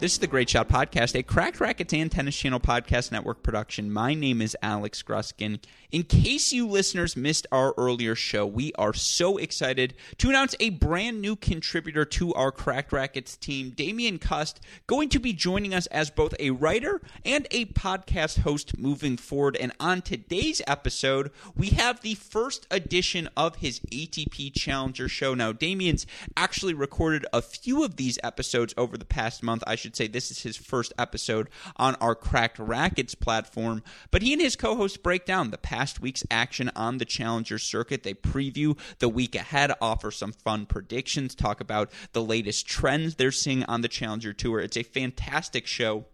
This is the Great Shot Podcast, a Cracked Racquets and Tennis Channel Podcast Network production. My name is Alex Gruskin. In case you listeners missed our earlier show, we are so excited to announce a brand new contributor to our Cracked Racquets team, Damian Kust, going to be joining us as both a writer and a podcast host moving forward. And on today's episode, we have the first edition of his ATP Challenger show. Now, Damian's actually recorded a few of these episodes over the past month. I should say this is his first episode on our Cracked Racquets platform. But he and his co host break down the past week's action on the Challenger circuit. They preview the week ahead, offer some fun predictions, talk about the latest trends they're seeing on the Challenger Tour. It's a fantastic show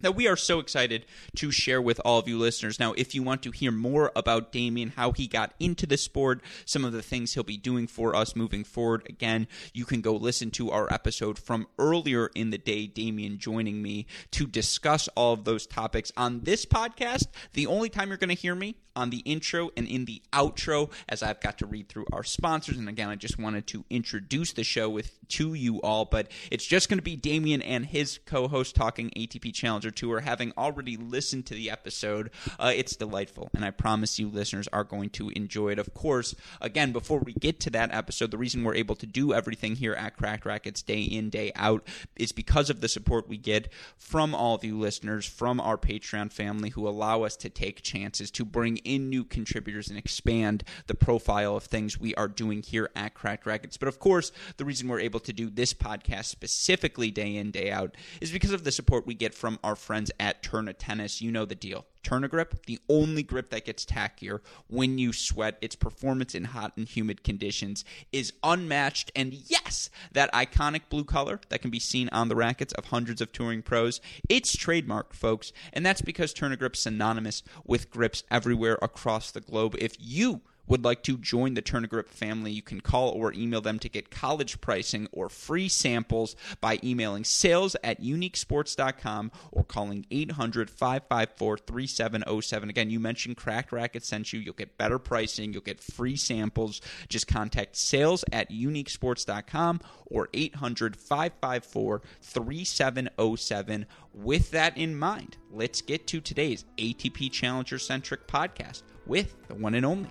that we are so excited to share with all of you listeners. Now, if you want to hear more about Damian, how he got into the sport, some of the things he'll be doing for us moving forward, again, you can go listen to our episode from earlier in the day, Damian joining me to discuss all of those topics. On this podcast, the only time you're going to hear me on the intro and in the outro, as I've got to read through our sponsors. And again, I just wanted to introduce the show with to you all, but it's just going to be Damian and his co-host talking ATP Challenger Tour. Having already listened to the episode, uh, it's delightful, and I promise you, listeners are going to enjoy it. Of course, again, before we get to that episode, the reason we're able to do everything here at Cracked Racquets day in day out is because of the support we get from all of you listeners, from our Patreon family, who allow us to take chances to bring in new contributors and expand the profile of things we are doing here at Cracked Racquets. But of course, the reason we're able to do this podcast specifically day in, day out is because of the support we get from our friends at Tourna Tennis. You know the deal. Tourna Grip, the only grip that gets tackier when you sweat. Its performance in hot and humid conditions is unmatched. And yes, that iconic blue color that can be seen on the rackets of hundreds of touring pros, it's trademarked, folks. And that's because Tourna Grip's synonymous with grips everywhere across the globe. If you would like to join the Tourna Grip family, you can call or email them to get college pricing or free samples by emailing sales at uniquesports.com or calling 800 554 3707. Again, you mentioned Cracked Racket sent you. You'll get better pricing, you'll get free samples. Just contact sales at uniquesports.com or 800 554 3707. With that in mind, let's get to today's ATP Challenger centric podcast with the one and only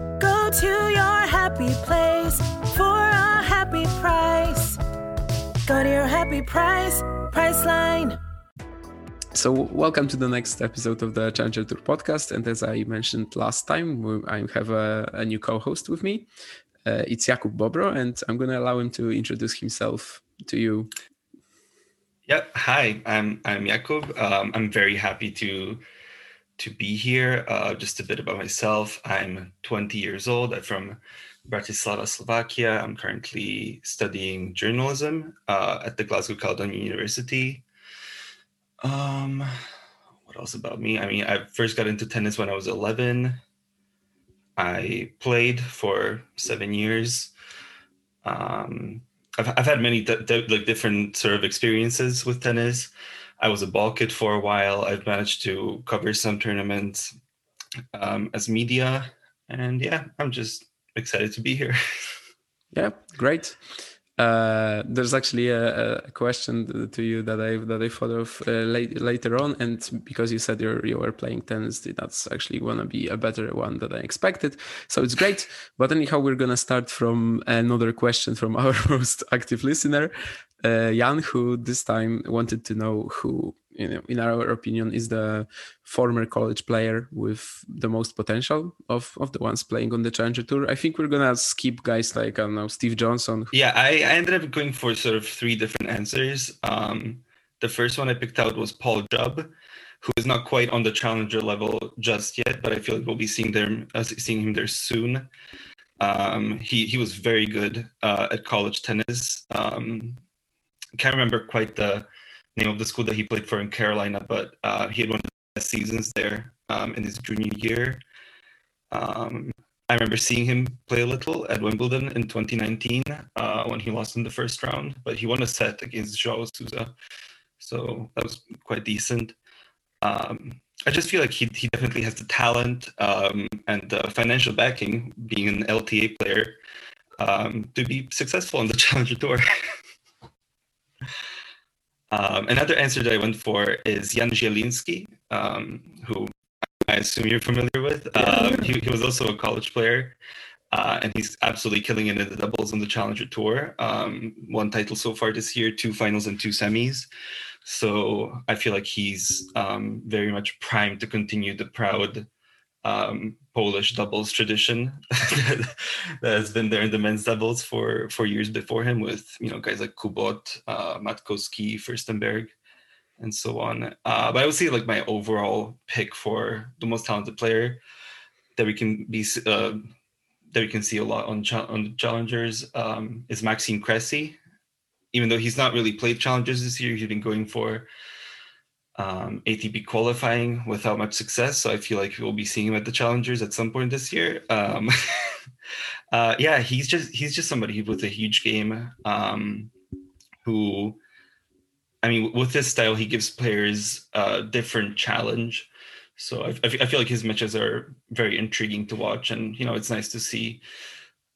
Go to your happy place for a happy price. Go to your happy price, Priceline. So, welcome to the next episode of the Challenger Tour podcast. And as I mentioned last time, I have a, a new co host with me. Uh, it's Jakub Bobro, and I'm going to allow him to introduce himself to you. Yeah, hi, I'm I'm Jakub. Um, I'm very happy to to be here. Uh, just a bit about myself. I'm 20 years old. I'm from Bratislava, Slovakia. I'm currently studying journalism uh, at the Glasgow Caledonian University. Um, what else about me? I mean, I first got into tennis when I was 11. I played for seven years. Um, I've, I've had many like different sort of experiences with tennis. I was a ball kid for a while. I've managed to cover some tournaments um, as media, and yeah, I'm just excited to be here. Yeah, great. Uh, there's actually a, a question to you that I that I thought of uh, late, later on, and because you said you you were playing tennis, that's actually gonna be a better one than I expected. So it's great. But anyhow, we're gonna start from another question from our most active listener, uh, Jan, who this time wanted to know who, you know, in our opinion, is the former college player with the most potential of of the ones playing on the Challenger Tour. I think we're gonna skip guys like I don't know Steve Johnson. yeah, I, I ended up going for sort of three different answers. Um, the first one I picked out was Paul Jubb, who is not quite on the challenger level just yet, but I feel like we'll be seeing them uh, seeing him there soon. Um, he he was very good uh, at college tennis. Um, can't remember quite the name of the school that he played for in Carolina, but uh, he had one of the best seasons there um, in his junior year. Um, I remember seeing him play a little at Wimbledon in 2019 uh, when he lost in the first round, but he won a set against Joao Sousa, so that was quite decent. Um, I just feel like he, he definitely has the talent um, and the financial backing, being an LTA player, um, to be successful on the Challenger Tour. Um, another answer that I went for is Jan Zielinski, um, who I assume you're familiar with. Uh, he, he, was also a college player, uh, and he's absolutely killing it in the doubles on the Challenger Tour. Um, one title so far this year, two finals and two semis. So I feel like he's um, very much primed to continue the proud um, Polish doubles tradition that, has been there in the men's doubles for for years before him, with you know guys like Kubot, uh, Matkowski, Fyrstenberg, and so on. Uh, but I would say like my overall pick for the most talented player that we can be uh, that we can see a lot on on the challengers um, is Maxime Cressy. Even though he's not really played challengers this year, he's been going for um, ATP qualifying without much success. So I feel like we'll be seeing him at the challengers at some point this year. Um, uh, yeah, he's just he's just somebody with a huge game um, who, I mean, with this style, he gives players a different challenge. So I, I feel like his matches are very intriguing to watch, and you know, it's nice to see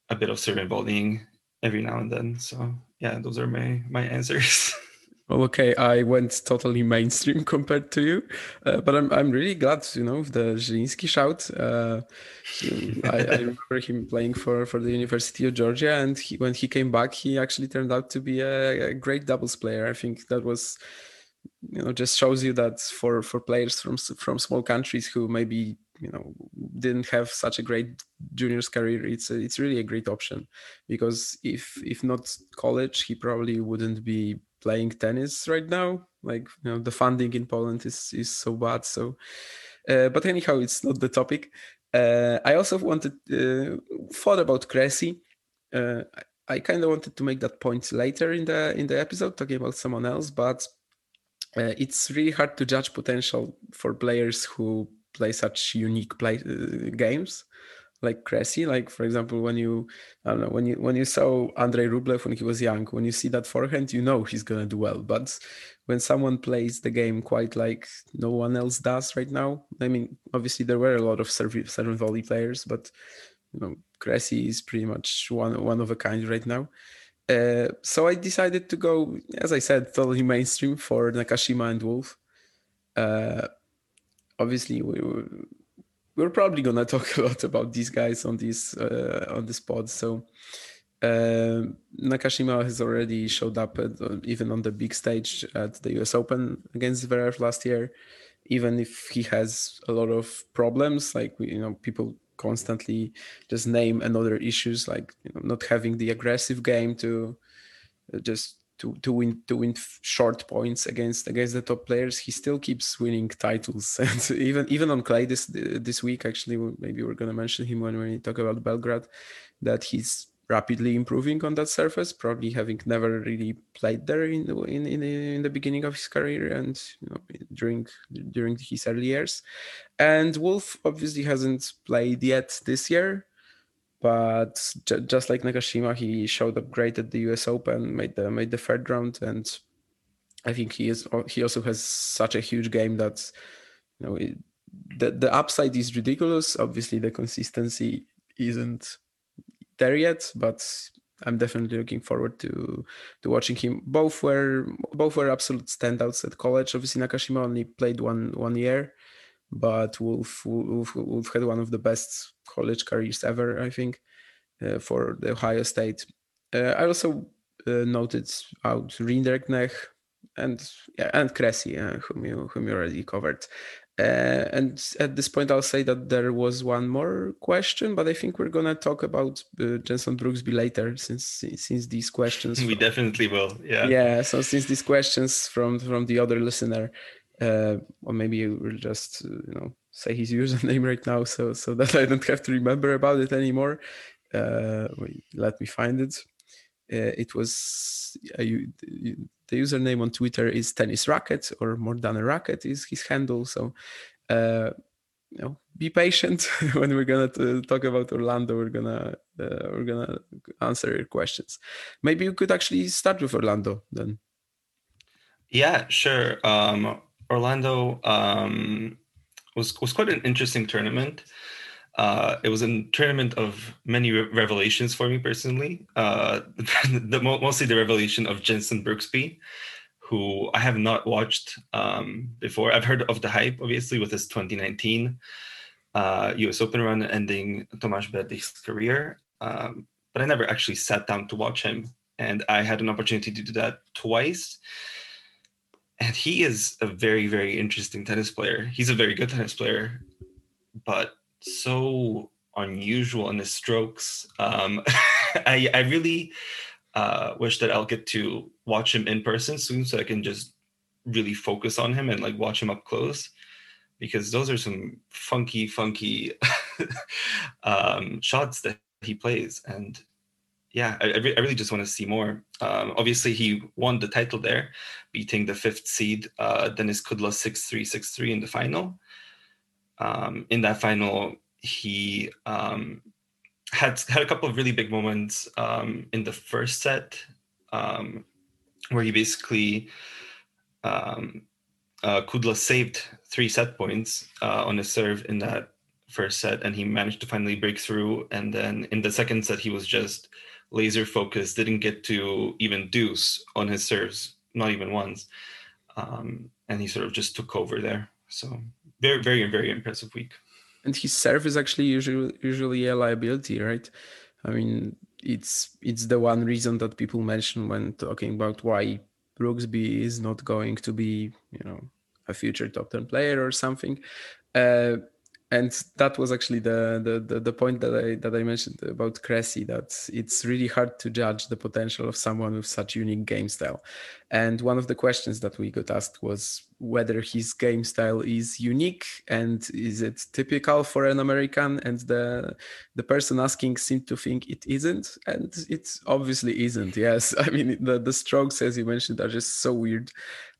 a bit of serve volleying every now and then. So yeah, those are my my answers. Well, okay, I went totally mainstream compared to you, uh, but I'm I'm really glad, you know, the Zielinski shout. Uh, I, I, remember him playing for for the University of Georgia, and he, when he came back, he actually turned out to be a, a, great doubles player. I think that was, you know, just shows you that for for players from from small countries who maybe you know didn't have such a great juniors career, it's a, it's really a great option because if if not college, he probably wouldn't be playing tennis right now. Like you know, the funding in Poland is is so bad. So, uh, but anyhow, it's not the topic. Uh, I also wanted uh, thought about Cressy. Uh, I, kind of wanted to make that point later in the in the episode, talking about someone else. But uh, it's really hard to judge potential for players who play such unique play uh, games like Cressy. Like for example, when you I don't know when you when you saw Andrei Rublev when he was young, when you see that forehand, you know he's gonna do well. But when someone plays the game quite like no one else does right now, I mean, obviously there were a lot of serve, serve volley players, but you know Cressy is pretty much one one of a kind right now. Uh, so I decided to go, as I said, totally mainstream for Nakashima and Wolf. Uh, obviously, we, we're probably gonna talk a lot about these guys on this uh, on this pod. So uh, Nakashima has already showed up at, uh, even on the big stage at the U.S. Open against Zverev last year. Even if he has a lot of problems, like you know, people constantly just name another issues like you know, not having the aggressive game to uh, just to to win to win short points against against the top players he still keeps winning titles. And even even on clay this this week actually maybe we're to mention him when we talk about belgrade that he's rapidly improving on that surface probably having never really played there in in in, in the beginning of his career and you know, during during his early years. And wolf obviously hasn't played yet this year but j- just like Nakashima, he showed up great at the U.S. Open, made the made the third round, and I think he is he also has such a huge game that you know it, the the upside is ridiculous. Obviously, the consistency isn't there yet, but I'm definitely looking forward to to watching him. Both were both were absolute standouts at college. Obviously, Nakashima only played one one year, but Wolf, Wolf, Wolf had one of the best college careers ever, I think, uh, for the Ohio State. Uh, I also uh, noted out Rinderknech and yeah, and Cressy, uh, whom you whom you already covered. Uh, and at this point, I'll say that there was one more question, but I think we're gonna talk about uh, Jenson Brooksby later, since since these questions. We definitely will. Yeah. Yeah. So since these questions from from the other listener uh, or maybe we'll just you know say his username right now so so that I don't have to remember about it anymore. Uh, let me find it. Uh, it was uh, you, the username on Twitter is tennis racket or more than a racket is his handle. So, uh, you know, be patient when we're gonna t- talk about Orlando. We're gonna uh, we're gonna answer your questions. Maybe you could actually start with Orlando then. Yeah, sure. Um, Orlando um, was was quite an interesting tournament. Uh, it was a tournament of many re- revelations for me personally. Uh, the, mostly the revelation of Jenson Brooksby, who I have not watched um, before. I've heard of the hype, obviously, with his 2019 uh, U.S. Open run ending Tomáš Berdych's career, um, but I never actually sat down to watch him. And I had an opportunity to do that twice. And he is a very, very interesting tennis player. He's a very good tennis player, but so unusual in his strokes. Um, I, I really uh, wish that I'll get to watch him in person soon so I can just really focus on him and like watch him up close because those are some funky, funky um, shots that he plays. And yeah, I, I, re- I really just want to see more. Um, obviously, he won the title there, beating the fifth seed uh, Denis Kudla 6 3 6 3 in the final um, in that final, he um, had had a couple of really big moments um, in the first set, um, where he basically um, uh, Kudla saved three set points uh, on his serve in that first set, and he managed to finally break through. And then in the second set, he was just laser focus, didn't get to even deuce on his serves, not even once, um, and he sort of just took over there. So very, very, very impressive week. And his serve is actually usually usually a liability, right? I mean, it's it's the one reason that people mention when talking about why Brooksby is not going to be, you know, a future top ten player or something. Uh, and that was actually the, the, the the point that I that I mentioned about Cressy that it's really hard to judge the potential of someone with such unique game style. And one of the questions that we got asked was whether his game style is unique and is it typical for an American. And the the person asking seemed to think it isn't, and it obviously isn't. Yes, I mean the the strokes as you mentioned are just so weird,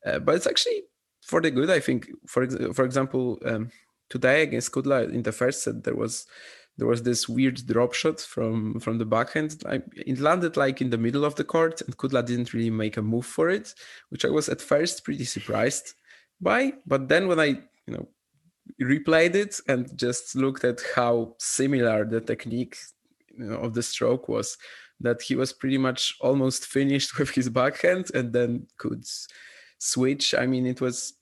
uh, but it's actually for the good. I think for for example. Um, today against Kudla in the first set there was there was this weird drop shot from from the backhand. It landed like in the middle of the court, and Kudla didn't really make a move for it, which I was at first pretty surprised by. But then when I you know replayed it and just looked at how similar the technique you know, of the stroke was, that he was pretty much almost finished with his backhand and then could switch. I mean, it was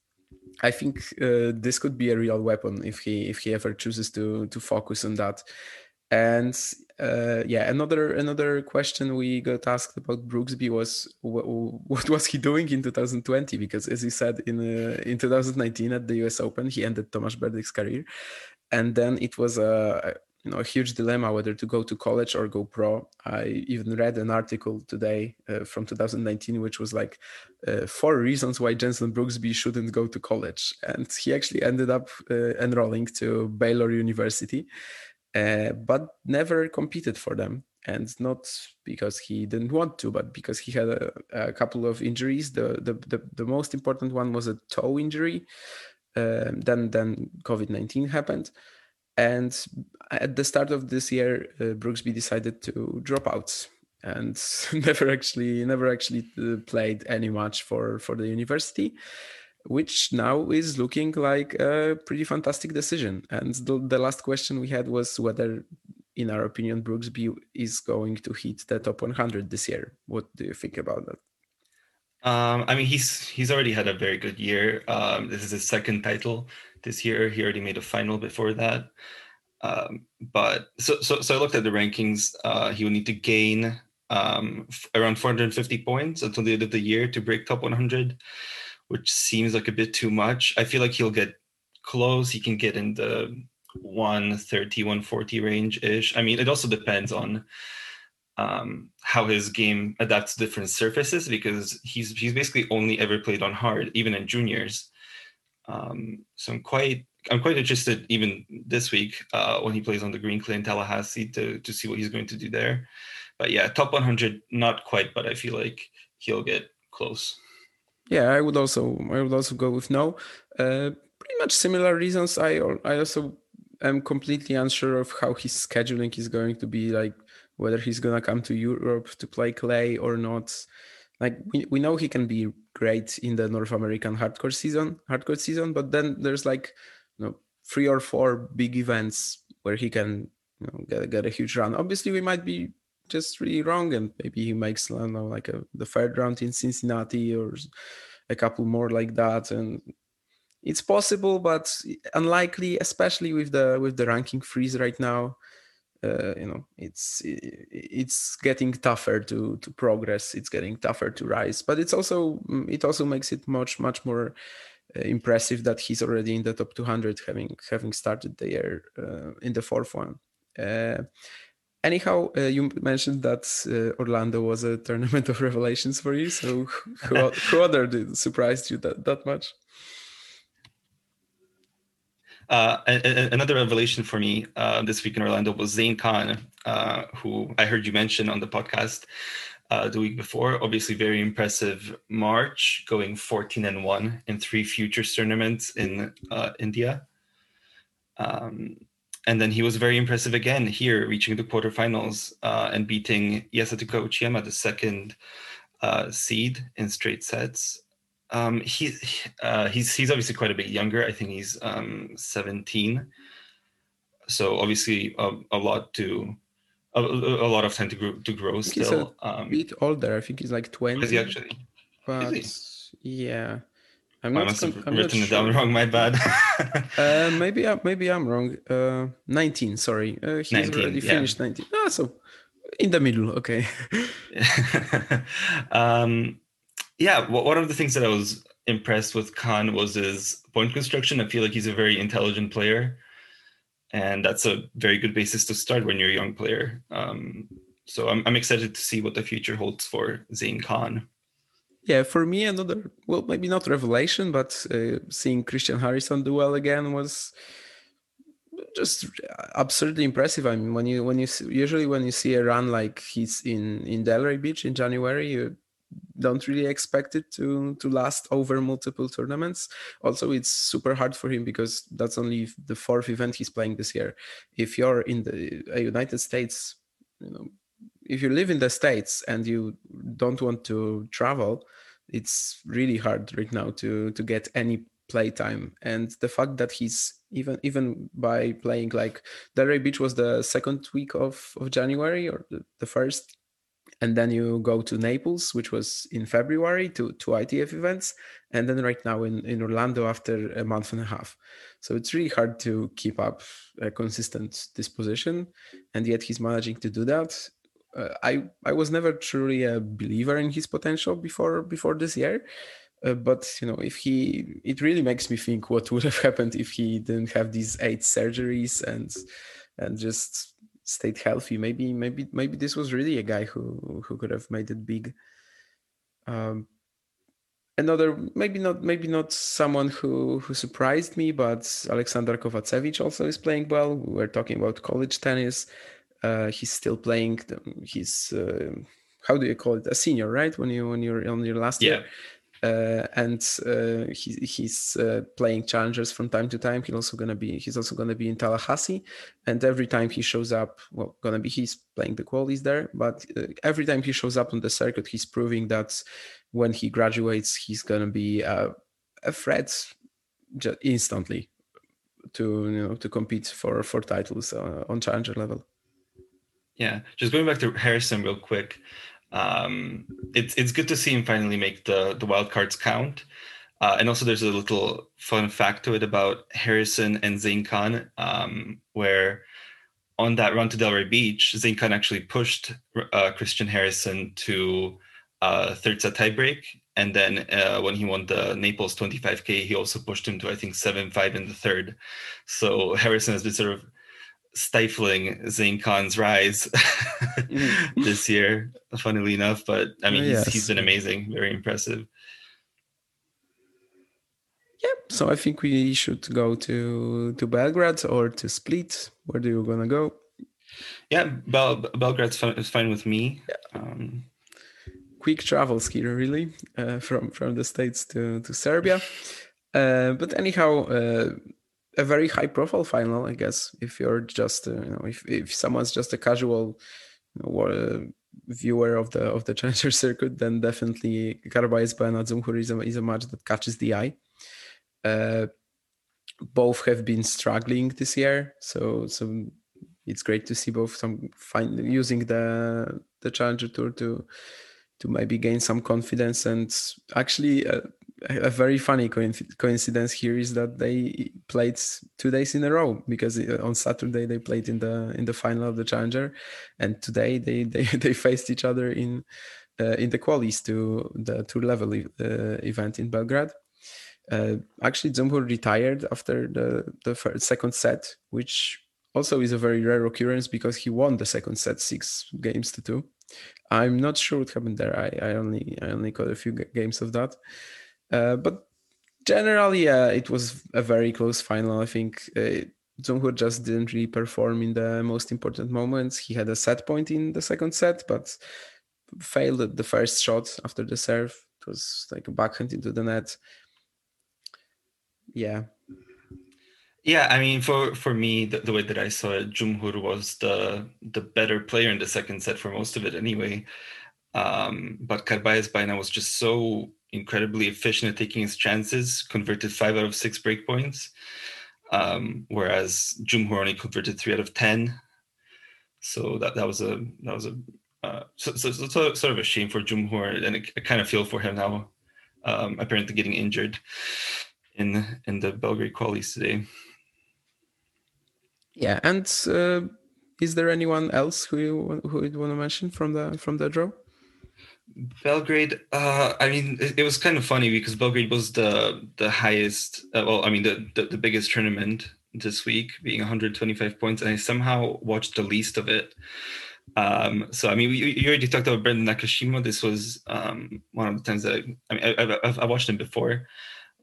I think uh, this could be a real weapon if he if he ever chooses to to focus on that. And uh, yeah, another another question we got asked about Brooksby was what, what was he doing in 2020? Because as he said in uh, in 2019 at the U.S. Open, he ended Tomáš Berdych's career, and then it was a you know a huge dilemma whether to go to college or go pro. I even read an article today uh, from 2019 which was like uh, four reasons why Jenson Brooksby shouldn't go to college, and he actually ended up uh, enrolling to Baylor University, uh, but never competed for them. And not because he didn't want to, but because he had a, a couple of injuries. The, the, the the most important one was a toe injury. Um, then then COVID nineteen happened, and at the start of this year, uh, Brooksby decided to drop out and never actually never actually uh, played any match for for the university which now is looking like a pretty fantastic decision. And the, the last question we had was whether in our opinion brooksby is going to hit the top 100 this year. What do you think about that? Um, i mean he's he's already had a very good year. Um, this is his second title this year. He already made a final before that. Um, but so, so, so I looked at the rankings. Uh, he would need to gain um, f- around 450 points until the end of the year to break top 100, which seems like a bit too much. I feel like he'll get close. He can get in the 130, 140 range ish. I mean, it also depends on um, how his game adapts to different surfaces because he's he's basically only ever played on hard, even in juniors. Um, so I'm quite I'm quite interested even this week uh, when he plays on the green clay in Tallahassee to to see what he's going to do there. But yeah, top 100, not quite, but I feel like he'll get close. Yeah, I would also I would also go with no. Uh, pretty much similar reasons. I I also am completely unsure of how his scheduling is going to be like whether he's gonna come to Europe to play clay or not. Like we, we know he can be great in the North American hard court season, hard court season, but then there's like you know three or four big events where he can you know, get get a huge run. Obviously, we might be just really wrong, and maybe he makes I don't know like a, the third round in Cincinnati or a couple more like that, and it's possible, but unlikely, especially with the with the ranking freeze right now. Uh, you know, it's it's getting tougher to to progress. It's getting tougher to rise, but it's also mm, it also makes it much much more uh, impressive that he's already in the top 200, having having started the year uh, in the fourth one. Uh, anyhow, uh, you mentioned that uh, Orlando was a tournament of revelations for you. So who, who other did surprised you that that much? Uh, another revelation for me uh, this week in Orlando was Zane Khan, uh, who I heard you mention on the podcast uh, the week before. Obviously, very impressive March, going 14 and 1 in three futures tournaments in uh, India. Um, and then he was very impressive again here, reaching the quarterfinals and beating Yasutaka Uchiyama, the second seed in straight sets um, he, uh, he's he's obviously quite a bit younger. I think he's um, 17. So obviously a, a lot to a, a, lot of time to grow to grow still. A um, bit older. I think he's like 20. Is he actually? But he? yeah. I'm I must have I'm written it down wrong. My bad. uh, maybe I, maybe I'm wrong. Uh, 19. Sorry, uh, he's 19, already yeah. finished 19. Ah, so in the middle. Okay. um, yeah, one of the things that I was impressed with Khan was his point construction. I feel like he's a very intelligent player, and that's a very good basis to start when you're a young player. Um, so I'm, I'm excited to see what the future holds for Zane Khan. Yeah, for me, another well, maybe not revelation, but uh, seeing Christian Harrison do well again was just absurdly impressive. I mean, when you when you usually when you see a run like he's in in Delray Beach in January, you don't really expect it to to last over multiple tournaments. Also, it's super hard for him because that's only the fourth event he's playing this year. If you're in the United States, you know, if you live in the states and you don't want to travel, it's really hard right now to to get any playtime. And the fact that he's even even by playing like Delray Beach was the second week of of January or the, the first and then you go to Naples, which was in February to, to ITF events, and then right now in, in Orlando after a month and a half. So it's really hard to keep up a consistent disposition, and yet he's managing to do that. Uh, I I was never truly a believer in his potential before before this year, uh, but you know if he, it really makes me think what would have happened if he didn't have these eight surgeries and and just stayed healthy, maybe maybe maybe this was really a guy who who could have made it big. Um, another maybe not maybe not someone who who surprised me, but Aleksandar Kovacevic also is playing well. We were talking about college tennis. Uh, he's still playing. He's uh, how do you call it? A senior, right? When you when you're on your last yeah. year. Uh, and uh, he, he's uh, playing challengers from time to time. He's also gonna be he's also gonna be in Tallahassee, and every time he shows up, well, gonna be he's playing the qualies there. But uh, every time he shows up on the circuit, he's proving that when he graduates, he's gonna be a threat just instantly to you know to compete for for titles uh, on challenger level. Yeah, just going back to Harrison real quick um, it's it's good to see him finally make the the wild cards count. Uh, and also, there's a little fun fact to it about Harrison and Zane Khan, um, where on that run to Delray Beach, Zane Khan actually pushed uh, Christian Harrison to uh, third set tiebreak. And then uh, when he won the Naples 25K, he also pushed him to, I think, 7 5 in the third. So Harrison has been sort of stifling Zane Khan's rise mm-hmm. this year, funnily enough. But I mean, oh, yes. he's, he's been amazing, very impressive. Yep. so I think we should go to to Belgrade or to Split. Where do you gonna go? Yeah, Bel- Belgrade's fine, is fine with me. Yeah. Um, Quick travels here, really, uh, from from the states to to Serbia. Uh, but anyhow, uh, a very high profile final, I guess. If you're just, uh, you know, if if someone's just a casual you know, uh, viewer of the of the challenger circuit, then definitely Carballés Baena Dzumhur is a, is a match that catches the eye. Uh, both have been struggling this year, so so it's great to see both some find using the the challenger tour to to maybe gain some confidence and actually uh, a very funny coincidence here is that they played two days in a row because uh, on Saturday they played in the in the final of the Challenger, and today they they, they faced each other in uh, in the qualies to the tour level uh, event in Belgrade. Uh, actually, Dzumhur retired after the the first, second set, which also is a very rare occurrence because he won the second set six games to two. I'm not sure what happened there. I, I only I only caught a few games of that. Uh, but generally, uh, it was a very close final. I think uh, just didn't really perform in the most important moments. He had a set point in the second set, but failed at the first shot after the serve. It was like a backhand into the net. Yeah. Yeah, I mean, for for me, the, the way that I saw it, Dzumhur was the the better player in the second set for most of it, anyway. Um, but Carballés Baena was just so incredibly efficient at taking his chances, converted five out of six break points, um, whereas Dzumhur only converted three out of ten. So that that was a that was a uh, so, so, so, sort of a shame for Dzumhur, and I, I kind of feel for him now. Um, apparently, getting injured in in the Belgrade qualies today. Yeah, and uh, is there anyone else who you who you want to mention from the from the draw? Belgrade, uh, I mean, it, it, was kind of funny because Belgrade was the the highest, uh, well, I mean, the, the, the biggest tournament this week, being 125 points, and I somehow watched the least of it. Um, so I mean, you, you, already talked about Brandon Nakashima. This was um, one of the times that I, I mean, I, I, watched him before,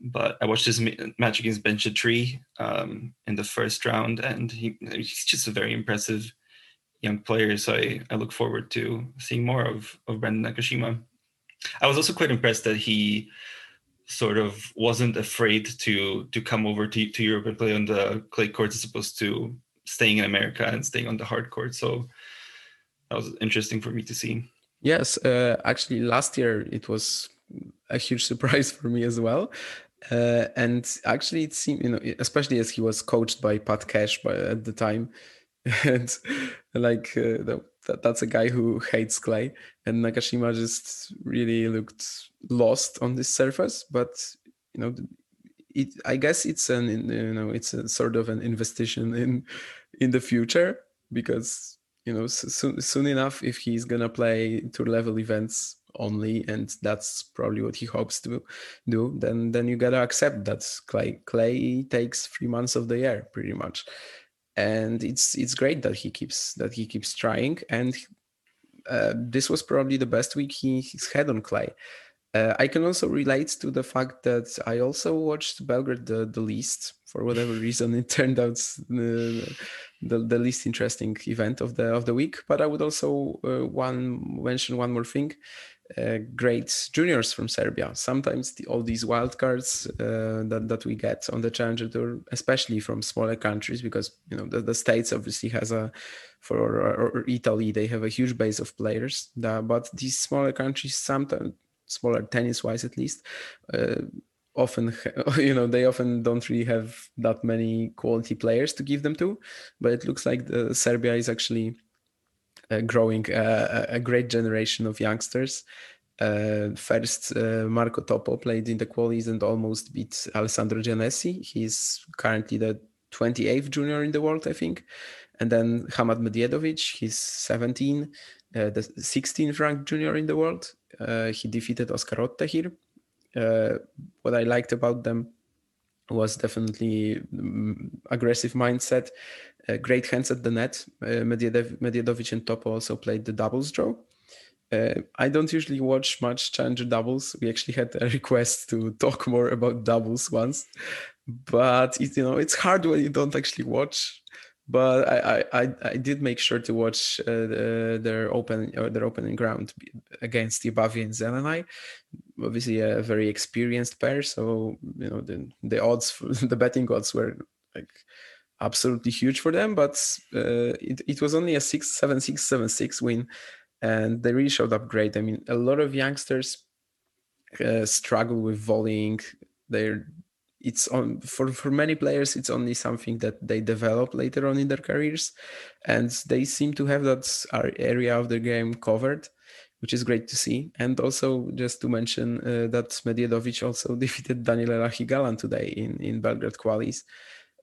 but I watched his match against Ben Chatri um, in the first round, and he, he's just a very impressive young players. So I, I look forward to seeing more of, of Brandon Nakashima. I was also quite impressed that he sort of wasn't afraid to to come over to, to Europe and play on the clay courts as opposed to staying in America and staying on the hard court. So that was interesting for me to see. Yes, uh, actually, last year it was a huge surprise for me as well. Uh, and actually, it seemed, you know, especially as he was coached by Pat Cash by, at the time, and like uh, that, that's a guy who hates clay and nakashima just really looked lost on this surface but you know it i guess it's an you know it's a sort of an investigation in in the future because you know soon, soon enough if he's gonna play tour level events only and that's probably what he hopes to do then then you gotta accept that clay clay takes three months of the year pretty much and it's it's great that he keeps that he keeps trying. And uh, this was probably the best week he, he's had on clay. Uh, i can also relate to the fact that i also watched belgrade the, the least for whatever reason. It turned out the, uh, the, the least interesting event of the of the week. But i would also uh, one mention one more thing uh, great juniors from Serbia. Sometimes the, all these wildcards uh, that that we get on the Challenger Tour, especially from smaller countries, because you know the, the states obviously has a for or, or Italy they have a huge base of players, but these smaller countries sometimes smaller tennis wise at least. Uh, often you know they often don't really have that many quality players to give them to but it looks like the serbia is actually growing uh, a, great generation of youngsters. Uh, first, Marko Topo played in the qualies and almost beat Alessandro Giannessi. He's currently the 28th junior in the world, I think. And then Hamad Medjedovic, he's 17, uh, the 16th ranked junior in the world. Uh, he defeated Oscar. Uh, what I liked about them was definitely mm, aggressive mindset uh, great hands at the net. Uh, Medjedovic and Topo also played the doubles draw. uh, I don't usually watch much challenger doubles. We actually had a request to talk more about doubles once, but it, you know it's hard when you don't actually watch. But I I, I did make sure to watch uh, the, their open uh, their opening ground against Ibavi and Zelenay. Obviously, a very experienced pair, so you know the the odds, the betting odds were like absolutely huge for them. But uh, it it was only a six seven six seven six win and they really showed up great. I mean, a lot of youngsters uh, struggle with volleying. They're it's on for for many players it's only something that they develop later on in their careers and they seem to have that area of the game covered which is great to see and also just to mention uh, that Medjedovic also defeated Daniel Elahi Galán today in in Belgrade qualis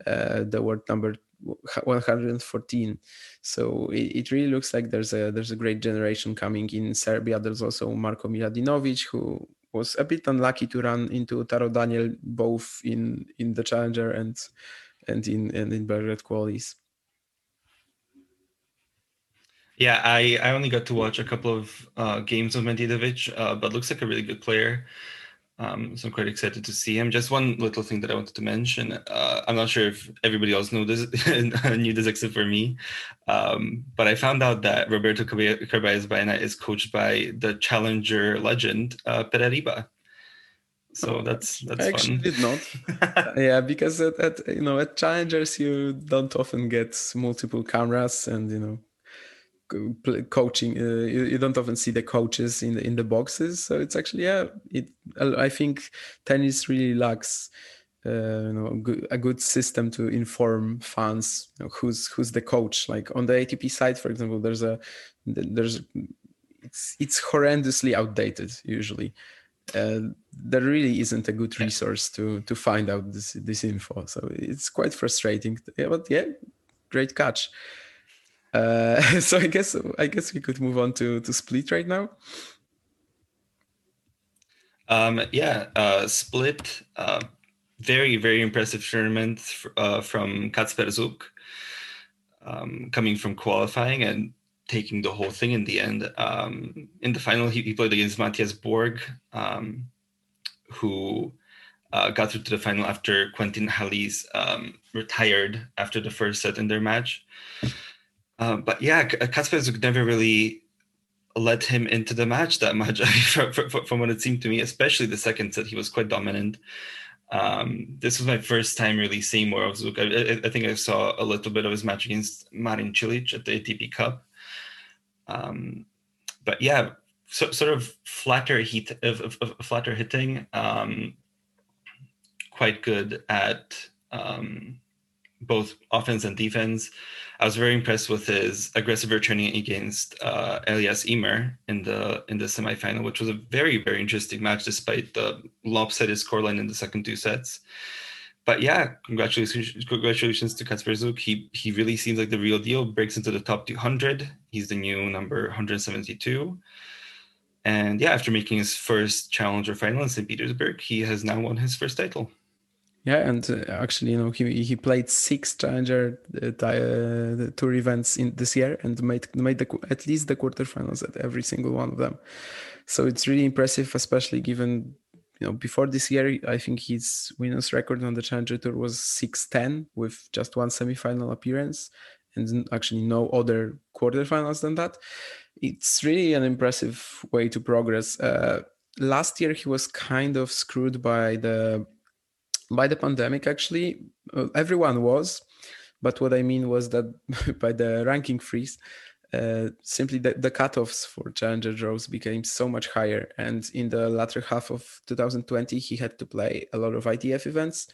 uh, the world number 114 so it, it, really looks like there's a there's a great generation coming in serbia. There's also marko miladinovic who was a bit unlucky to run into taro daniel both in in the challenger and and in and in belgrade qualies. Yeah i i only got to watch a couple of uh, games of Medjedovic, uh, but looks like a really good player um, so I'm quite excited to see him. Just one little thing that I wanted to mention. Uh, I'm not sure if everybody else knew this, knew this except for me, um, but I found out that Roberto Carballes Baena is coached by the challenger legend uh, So oh, that's that's I actually fun. did not. yeah, because at, at you know at challengers you don't often get multiple cameras and you know coaching uh, you, you, don't often see the coaches in the in the boxes. So it's actually yeah it i think tennis really lacks uh, you know a good system to inform fans you know, who's who's the coach. Like on the atp side for example there's a there's it's it's horrendously outdated usually. Uh, there really isn't a good resource to to find out this this info. So it's quite frustrating. Yeah, but yeah great catch uh, so I guess I guess we could move on to to Split right now. Um, yeah, uh, Split, uh, very very impressive tournament uh, from Kacper Zuk, um, coming from qualifying and taking the whole thing in the end. Um, in the final, he, he played against Mathias Bourgue, um, who uh, got through to the final after Quentin Halys um, retired after the first set in their match. Uh, but yeah, Kasparov never really let him into the match that much from, from, what it seemed to me, especially the second set. He was quite dominant. Um, this was my first time really seeing more of Zuk. I, I, think I saw a little bit of his match against Marin Cilic at the ATP Cup. Um, but yeah, so, sort of flatter heat of, of, of flatter hitting. Um, quite good at um, both offense and defense. I was very impressed with his aggressive returning against uh, Elias Ymer in the in the semifinal, which was a very very interesting match despite the lopsided scoreline in the second two sets. But yeah, congratulations congratulations to Kacper Zuk. He he really seems like the real deal. Breaks into the top 200. He's the new number 172. And yeah, after making his first challenger final in St. Petersburg, he has now won his first title. Yeah, and uh, actually, you know, he he played six challenger uh, uh tour events in this year and made made the, at least the quarterfinals at every single one of them. So it's really impressive, especially given you know before this year, I think his winners record on the challenger tour was six ten with just one semifinal appearance and actually no other quarterfinals than that. It's really an impressive way to progress. Uh, last year, he was kind of screwed by the by the pandemic actually uh, everyone was but what i mean was that by the ranking freeze uh, simply the, the cutoffs for challenger draws became so much higher. And in the latter half of 2020 he had to play a lot of itf events.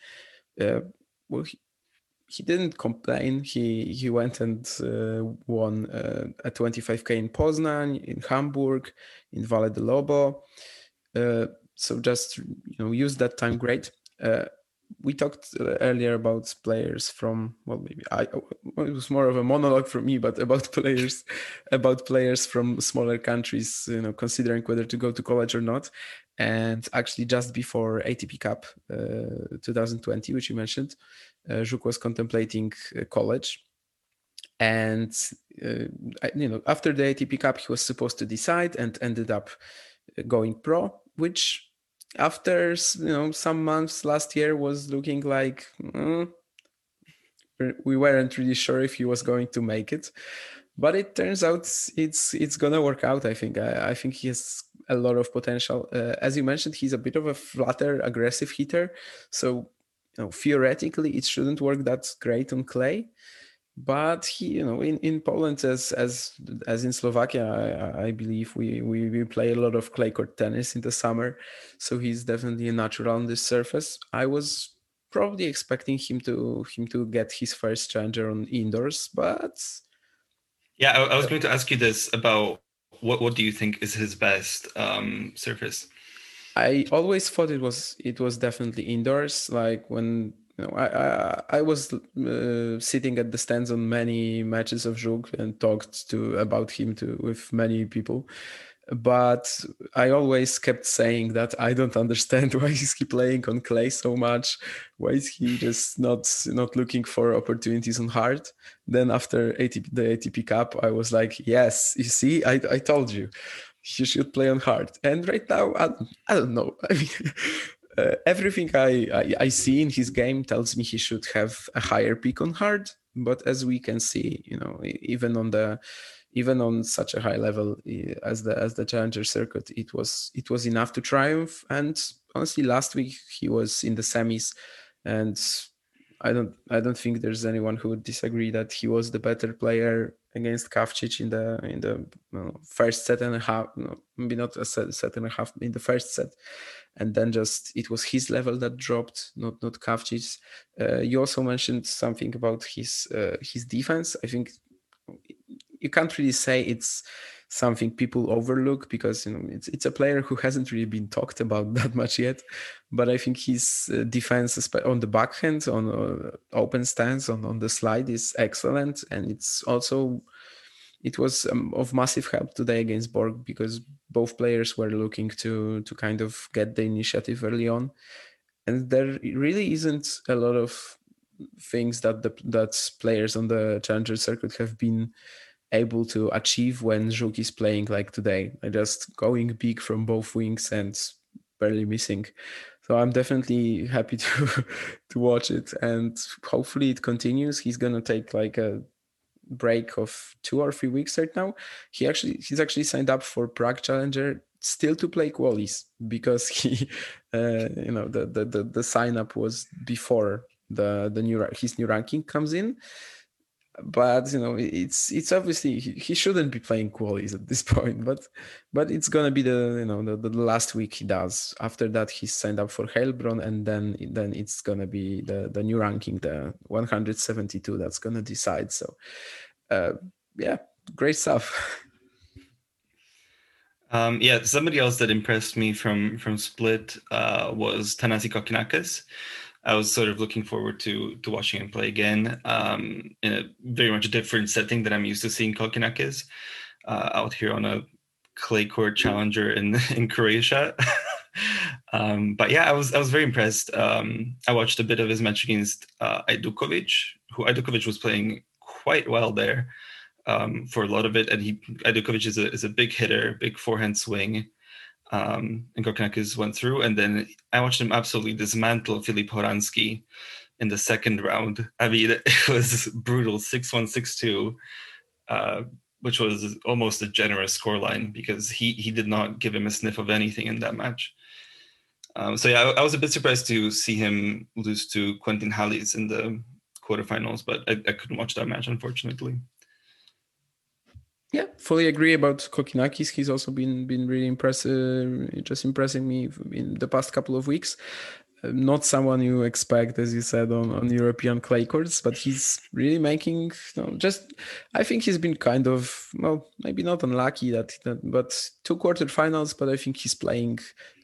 Uh, well he, he, didn't complain. He he went and uh, won uh, a 25k in poznan in hamburg in vale do lobo. Uh, so just you know use that time great we talked uh, earlier about players from well maybe i it was more of a monologue from me but about players about players from smaller countries you know considering whether to go to college or not. And actually just before atp cup uh, 2020 which you mentioned uh, Zuk was contemplating uh, college. And uh, you know after the ATP Cup he was supposed to decide and ended up going pro, which after you know some months last year was looking like mm, we weren't really sure if he was going to make it. But it turns out it's it's gonna work out i think. I, I think he has a lot of potential. Uh, as you mentioned he's a bit of a flatter aggressive hitter. So you know theoretically it shouldn't work that great on clay but he you know in, in poland as as as in slovakia i, I believe we, we we play a lot of clay court tennis in the summer. So he's definitely a natural on this surface. I was probably expecting him to him to get his first challenger on indoors but yeah i, I was going to ask you this about what what do you think is his best um surface? I always thought it was it was definitely indoors. Like when you know, I, I, I was uh, sitting at the stands on many matches of Zuk and talked to about him to with many people, but I always kept saying that I don't understand why is he playing on clay so much. Why is he just not not looking for opportunities on hard? Then after ATP, the ATP Cup, I was like, yes, you see, I I told you. You should play on hard. And right now, I, I don't know. I mean, uh, everything I, I, I see in his game tells me he should have a higher peak on hard. But as we can see, you know, even on the even on such a high level as the as the challenger circuit, it was it was enough to triumph. And honestly, last week he was in the semis, and I don't I don't think there's anyone who would disagree that he was the better player against Kavcic in the in the first set and a half. No, maybe not a set, set and a half in the first set, and then just it was his level that dropped, not not Kavcic's. Uh, you also mentioned something about his uh, his defense. I think you can't really say it's something people overlook because you know it's it's a player who hasn't really been talked about that much yet. But I think his uh, defense on the backhand, on uh, open stance, on on the slide is excellent, and it's also it was um, of massive help today against Bourgue because both players were looking to to kind of get the initiative early on, and there really isn't a lot of things that the that players on the challenger circuit have been able to achieve when Zuk is playing like today, just going big from both wings and barely missing. So I'm definitely happy to to watch it, and hopefully it continues. He's gonna take like a break of two or three weeks right now. He actually he's actually signed up for Prague Challenger still to play qualies because he, uh, you know, the, the the the sign up was before the the new his new ranking comes in but you know it's it's obviously he, shouldn't be playing qualies at this point but but it's gonna be the you know the, the last week he does. After that he's signed up for Heilbronn and then then it's gonna be the the new ranking the 172 that's gonna decide so uh yeah great stuff. Um yeah somebody else that impressed me from from split uh was Thanasi Kokkinakis I was sort of looking forward to to watching him play again um, in a very much different setting that I'm used to seeing Kokkinakis uh, out here on a clay court challenger in in Croatia. um, but yeah, I was I was very impressed. Um, I watched a bit of his match against uh, Ajdukovic, who Ajdukovic was playing quite well there um, for a lot of it, and he Ajdukovic is a is a big hitter, big forehand swing um, and Kokkinakis went through. And then I watched him absolutely dismantle Filip Horansky in the second round. I mean, it was brutal 6 1 6 2, uh, which was almost a generous scoreline because he, he did not give him a sniff of anything in that match. Um, so, yeah, I, I, was a bit surprised to see him lose to Quentin Halys in the quarterfinals, but I, I couldn't watch that match, unfortunately. Yeah, fully agree about Kokkinakis. He's also been been really impressive, just impressing me in the past couple of weeks. Uh, not someone you expect, as you said, on, on European clay courts, but he's really making. You know, just I think he's been kind of well, maybe not unlucky that, that but two quarterfinals. But I think he's playing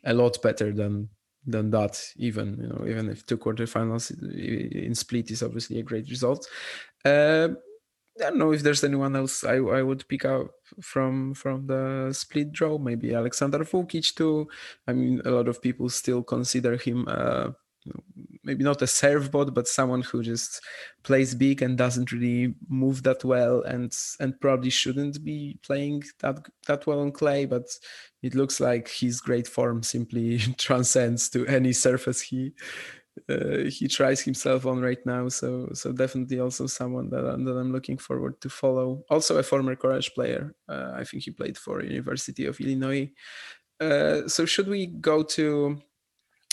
a lot better than than that. Even you know, even if two quarterfinals in split is obviously a great result. Uh, don't know if there's anyone else I, I would pick up from from the split draw. Maybe Aleksandar Vukic too. I mean, a lot of people still consider him uh, maybe not a serve bot, but someone who just plays big and doesn't really move that well, and and probably shouldn't be playing that that well on clay. But it looks like his great form simply transcends to any surface he uh, he tries himself on right now. So so definitely also someone that I'm, that I'm looking forward to follow. Also a former Courage player. Uh, I think he played for University of Illinois. Uh, so should we go to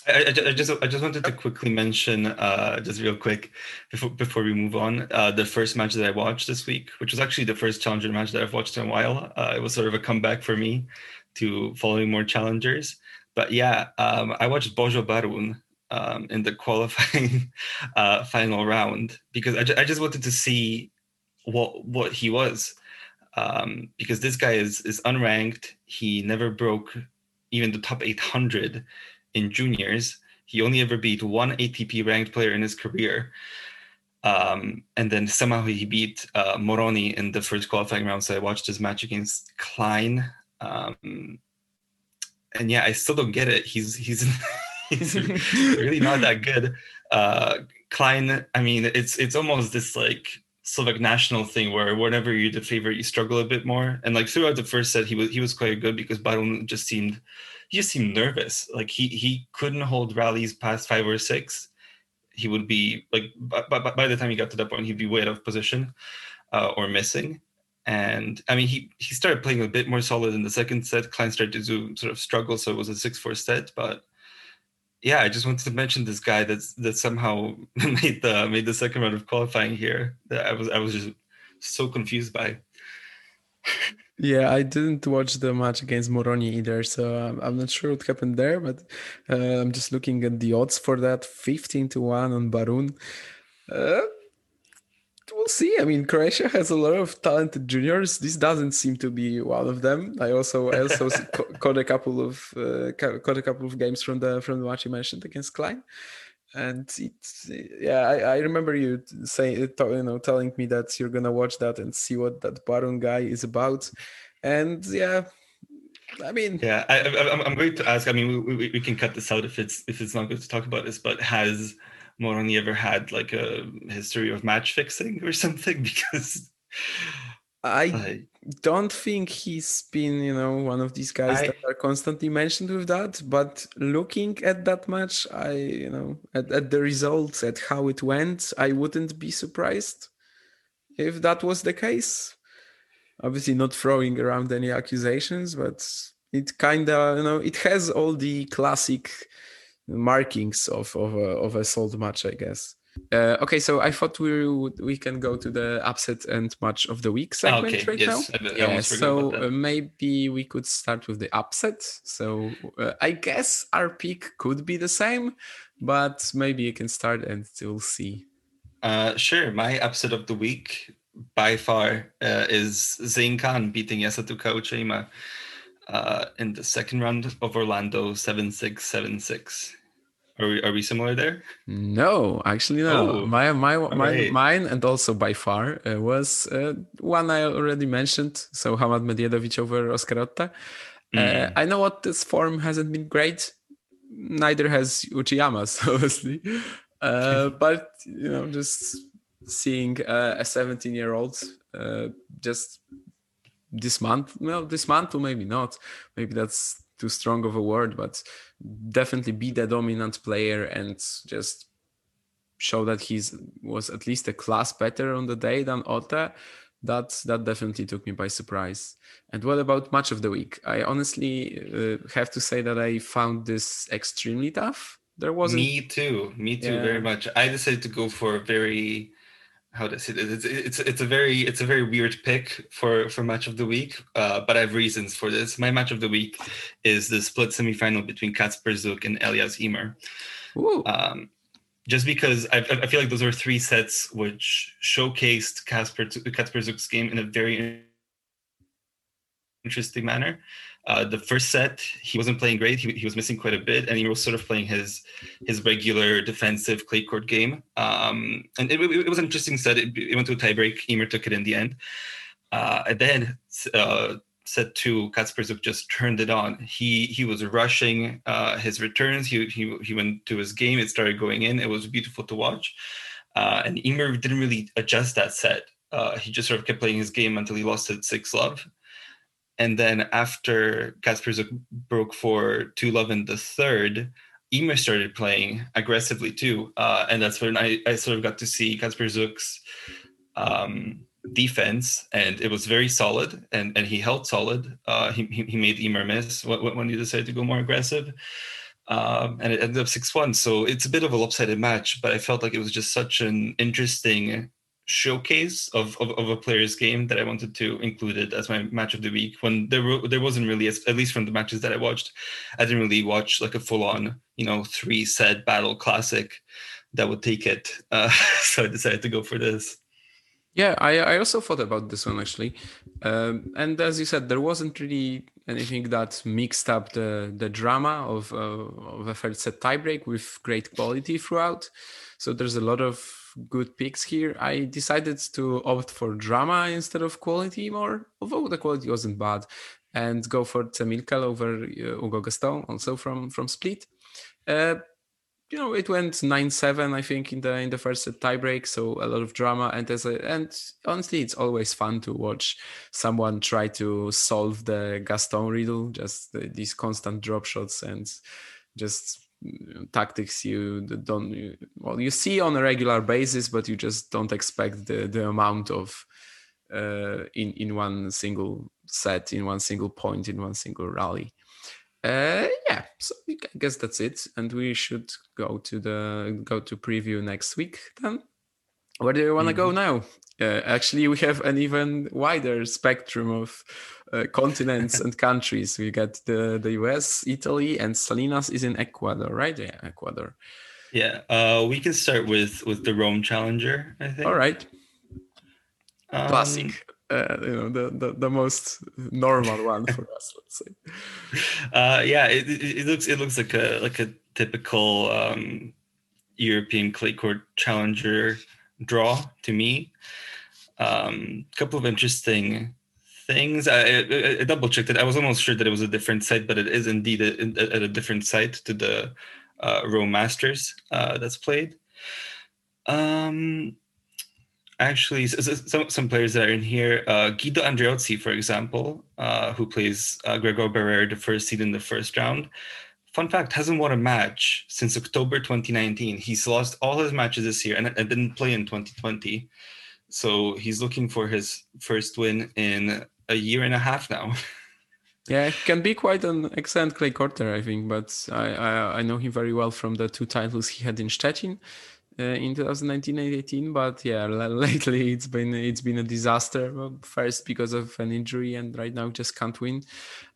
I, I, just I just wanted to quickly mention uh, just real quick before before we move on uh, the first match that I watched this week, which was actually the first challenger match that I've watched in a while. Uh, it was sort of a comeback for me to following more challengers. But yeah, um, I watched Bojo Barun um, in the qualifying uh, final round because I, ju- I just wanted to see what what he was um, because this guy is is unranked. He never broke even the top 800 in juniors. He only ever beat one ATP ranked player in his career. Um, and then somehow he beat uh, Moroni in the first qualifying round. So I watched his match against Klein. Um, and yeah, I still don't get it. He's he's he's really not that good. Uh, Klein, I mean, it's it's almost this like Slovak national thing where whenever you're the favorite, you struggle a bit more. And like throughout the first set, he was he was quite good because Barun just seemed he just seemed nervous. Like he he couldn't hold rallies past five or six. He would be like by, by, by the time he got to that point, he'd be way out of position uh, or missing. And I mean, he he started playing a bit more solid in the second set. Klein started to sort of struggle, so it was a six-four set. But yeah, I just wanted to mention this guy that's that somehow made the made the second round of qualifying here. That I was I was just so confused by. Yeah, I didn't watch the match against Moroni either, so I'm, I'm not sure what happened there. But uh, I'm just looking at the odds for that: fifteen to one on Barun. Uh, we'll see. I mean, Croatia has a lot of talented juniors. This doesn't seem to be one of them. I also I also caught a couple of uh, caught a couple of games from the from the match you mentioned against Klein and it's yeah I, I remember you saying you know telling me that you're gonna watch that and see what that Barun guy is about and yeah I mean yeah I, I am going to ask I mean we, we, we, can cut this out if it's if it's not good to talk about this but has Moroni ever had like a history of match fixing or something because I don't think he's been, you know, one of these guys I, that are constantly mentioned with that. But looking at that match, I, you know, at, at the results, at how it went, I wouldn't be surprised if that was the case. Obviously, not throwing around any accusations, but it kind of, you know, it has all the classic markings of of a, of a sold match, I guess. Uh, okay, so I thought we would, we can go to the upset and match of the week segment okay, right yes, now. I, I yeah, so uh, maybe we could start with the upset. So uh, I guess our pick could be the same, but maybe you can start and we'll see. Uh, sure. My upset of the week by far uh, is Zane Khan beating Yasutaka Uchiyama uh, in the second round of Orlando 7 6 7 6. Are we, are we similar there? No, actually no. Oh, my my, my right. mine and also by far uh, was uh, one I already mentioned. So Hamad Medjedovic over Oscar Otte. Mm. Uh, I know what this form hasn't been great. Neither has Uchiyama's, obviously. Uh, but you know, just seeing uh, a 17 year old uh, just month, well, this month or maybe not. Maybe that's too strong of a word, but definitely be the dominant player and just show that he's was at least a class better on the day than Otte. That that definitely took me by surprise. And what about match of the week? I honestly uh, have to say that I found this extremely tough. There wasn't. Me too. Me too. Yeah. Very much. I decided to go for a very how to say it? It's, it's it's a very it's a very weird pick for for match of the week, uh, but I have reasons for this. My match of the week is the split semifinal between Kacper Zuk and Elias Ymer. Um, just because I, I feel like those are three sets which showcased Casper Kacper Zuk's game in a very interesting manner. Uh, the first set, he wasn't playing great. He, he was missing quite a bit, and he was sort of playing his his regular defensive clay court game. Um, and it, it, was an interesting set. It, it went to a tiebreak. Ymer took it in the end. Uh, and then uh, set two, Kacper Zuk just turned it on. He he was rushing uh, his returns. He, he he went to his game. It started going in. It was beautiful to watch. Uh, and Ymer didn't really adjust that set. Uh, he just sort of kept playing his game until he lost it six love. And then after Kacper Zuk broke for two love in the third, Ymer started playing aggressively too. Uh, and that's when I, I sort of got to see Kacper Zuk's um, defense, and it was very solid, and, and he held solid. Uh, he, he made Ymer miss when, he decided to go more aggressive. Um, and it ended up 6 1. So it's a bit of a lopsided match, but I felt like it was just such an interesting showcase of, of, of, a player's game that I wanted to include it as my match of the week. When there were, there wasn't really, at least from the matches that I watched, I didn't really watch like a full on, you know, three set battle classic that would take it. Uh, so I decided to go for this. Yeah, I, I also thought about this one actually. Um, and as you said, there wasn't really anything that mixed up the, the drama of, uh, of a third set tiebreak with great quality throughout. So there's a lot of good picks here. I decided to opt for drama instead of quality more, although the quality wasn't bad, and go for Temilkel over uh, Hugo Gaston, also from from Split. Uh, you know, it went nine seven, I think, in the in the first tiebreak. So a lot of drama, and as a, and honestly, it's always fun to watch someone try to solve the Gaston riddle, just the, these constant drop shots and just tactics you don't well you see on a regular basis but you just don't expect the the amount of uh, in in one single set in one single point in one single rally. Uh, yeah so i guess that's it and we should go to the go to preview next week then where do you want to mm-hmm. go now uh, actually, we have an even wider spectrum of uh, continents and countries. We got the, the US, Italy, and Salinas is in Ecuador, right? Yeah, Ecuador. Yeah, uh, we can start with with the Rome Challenger. I think. All right. Um, Classic. Uh, you know the, the, the most normal one for us let's say uh, yeah it, it, looks it looks like a like a typical um, european clay court challenger draw to me a um, couple of interesting things. I, I, I, double checked it. I was almost sure that it was a different site, but it is indeed at a different site to the uh, Rome Masters uh, that's played. Um, actually, some some players that are in here, uh, Guido Andreozzi, for example, uh, who plays uh, Gregor Barrere, the first seed in the first round. Fun fact: hasn't won a match since October 2019. He's lost all his matches this year and, and didn't play in 2020. So he's looking for his first win in a year and a half now. yeah, can be quite an excellent clay courter, I think. But I, I, I know him very well from the two titles he had in Szczecin. Uh, in 2019 and 18 but yeah lately it's been it's been a disaster first because of an injury and right now just can't win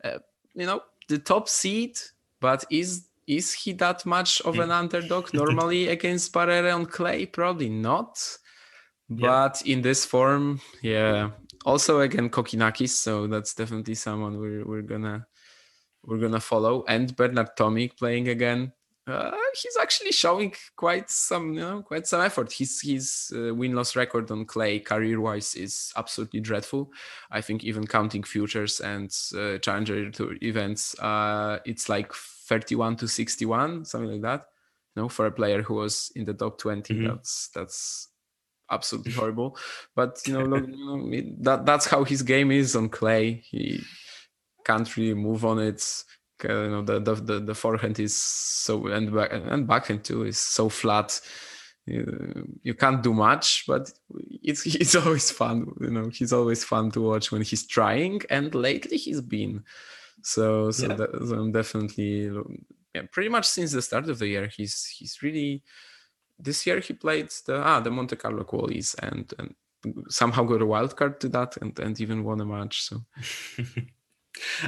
uh, you know the top seed but is is he that much of an underdog normally against Barrere on clay probably not but in this form, yeah. Also again Kokkinakis, so that's definitely someone we're we're gonna we're gonna follow. And Bernard Tomic playing again. Uh, he's actually showing quite some, you know, quite some effort. His his uh, win loss record on clay career wise is absolutely dreadful. I think even counting futures and uh, challenger tour events, uh, it's like 31 to 61, something like that. You know, for a player who was in the top 20, mm-hmm. that's that's absolutely horrible. But you know, look, you know, that that's how his game is on clay. He can't really move on it. You know, the the the, forehand is so and back and backhand too is so flat. You, you can't do much, but it's it's always fun. You know, he's always fun to watch when he's trying. And lately, he's been so so, yeah. that, so I'm definitely yeah, pretty much since the start of the year, he's he's really this year he played the ah the Monte Carlo qualies and and somehow got a wild card to that and and even won a match. So.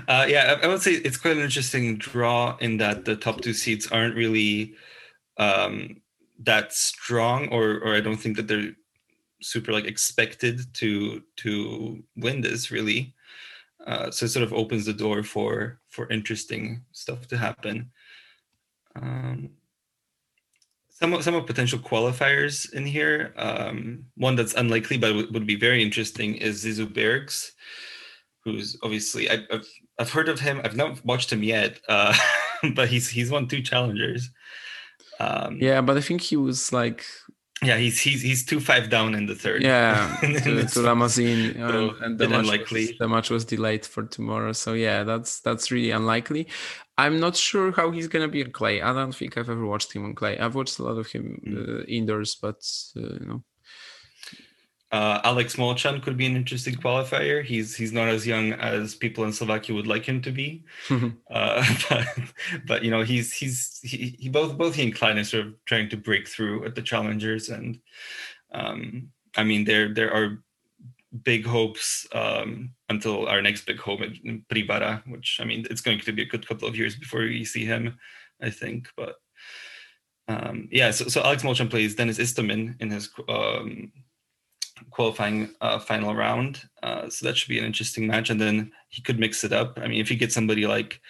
uh, yeah, I would say it's quite an interesting draw in that the top two seeds aren't really um, that strong, or or I don't think that they're super like expected to to win this really. Uh, so it sort of opens the door for for interesting stuff to happen. Um, some some of potential qualifiers in here. Um, one that's unlikely but would, would be very interesting is Zizou Bergs. Who's obviously I, have I've heard of him. I've not watched him yet, uh, but he's he's won two challengers. Um, yeah, but I think he was like yeah, he's he's he's two five down in the third. Yeah, to, to Lamasine, and, and the, match was, the match was delayed for tomorrow. So yeah, that's that's really unlikely. I'm not sure how he's gonna be on clay. I don't think I've ever watched him on clay. I've watched a lot of him mm. uh, indoors, but uh, you know, uh, Alex Molcan could be an interesting qualifier. He's he's not as young as people in Slovakia would like him to be, uh, but, but you know he's he's he, he both both he and Klein are sort of trying to break through at the challengers, and um, I mean there there are big hopes um, until our next big home in Privara, which I mean it's going to be a good couple of years before we see him, I think, but. Um, yeah, so, so Alex Molcan plays Denis Istomin in his um, qualifying uh, final round. Uh, so that should be an interesting match. And then he could mix it up. I mean, if you get somebody like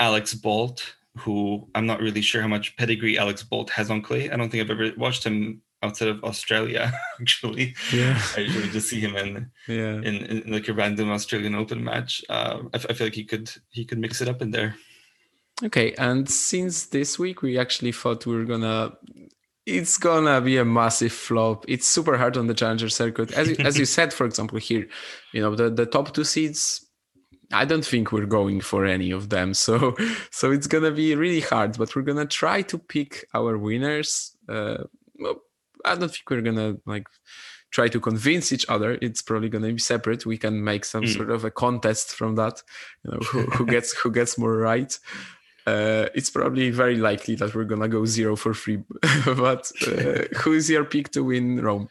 Alex Bolt, who I'm not really sure how much pedigree Alex Bolt has on clay. I don't think I've ever watched him outside of Australia. Actually, yeah, I usually just see him in yeah in, in like a random Australian Open match. Uh, I, I feel like he could he could mix it up in there. Okay, and since this week we actually thought we were gonna it's gonna be a massive flop. It's super hard on the challenger circuit. As you, as you said, for example, here, you know, the, the top two seeds, I don't think we're going for any of them. So so it's gonna be really hard, but we're gonna try to pick our winners. Uh, well, I don't think we're gonna like try to convince each other. It's probably gonna be separate. We can make some mm. sort of a contest from that. You know, who, who gets who gets more right uh, it's probably very likely that we're gonna go zero for free. but uh, who is your pick to win Rome?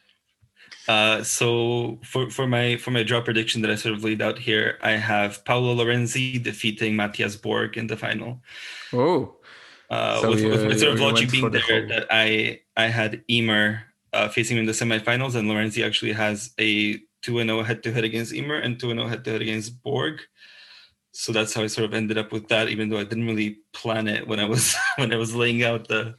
Uh, so for, for my for my draw prediction that I sort of laid out here, I have Paolo Lorenzi defeating Mathias Bourgue in the final. Oh, uh, so with, you, with, my sort of logic being there the that I I had Ymer uh, facing him in the semifinals, and Lorenzi actually has a two and zero head to head against Ymer and two and zero head to head against Bourgue so that's how I sort of ended up with that, even though I didn't really plan it when I was when I was laying out the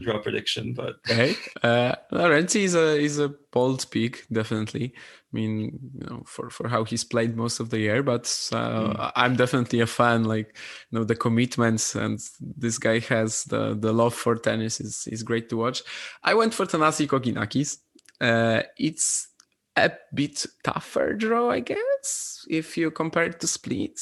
draw prediction. But okay, uh, Lorenzi is a is a bold pick, definitely. I mean, you know, for for how he's played most of the year, but uh, mm. I'm definitely a fan. Like, you know, the commitments and this guy has the the love for tennis is is great to watch. I went for Thanasi Kokkinakis. Uh, it's a bit tougher draw, I guess, if you compare it to Split.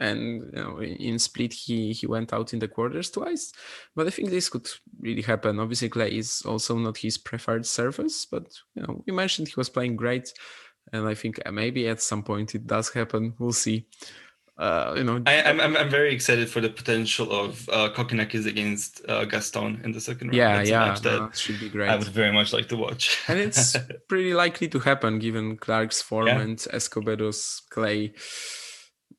And you know, in Split, he he went out in the quarters twice, but I think this could really happen. Obviously, clay is also not his preferred surface, but you know, we mentioned he was playing great, and I think maybe at some point it does happen. We'll see uh, you know, I, am I'm, I'm very excited for the potential of uh, Kokkinakis against uh, Gaston in the second round. Yeah, That's yeah, that should be great. I would very much like to watch, and it's pretty likely to happen given Clark's form yeah. and Escobedo's clay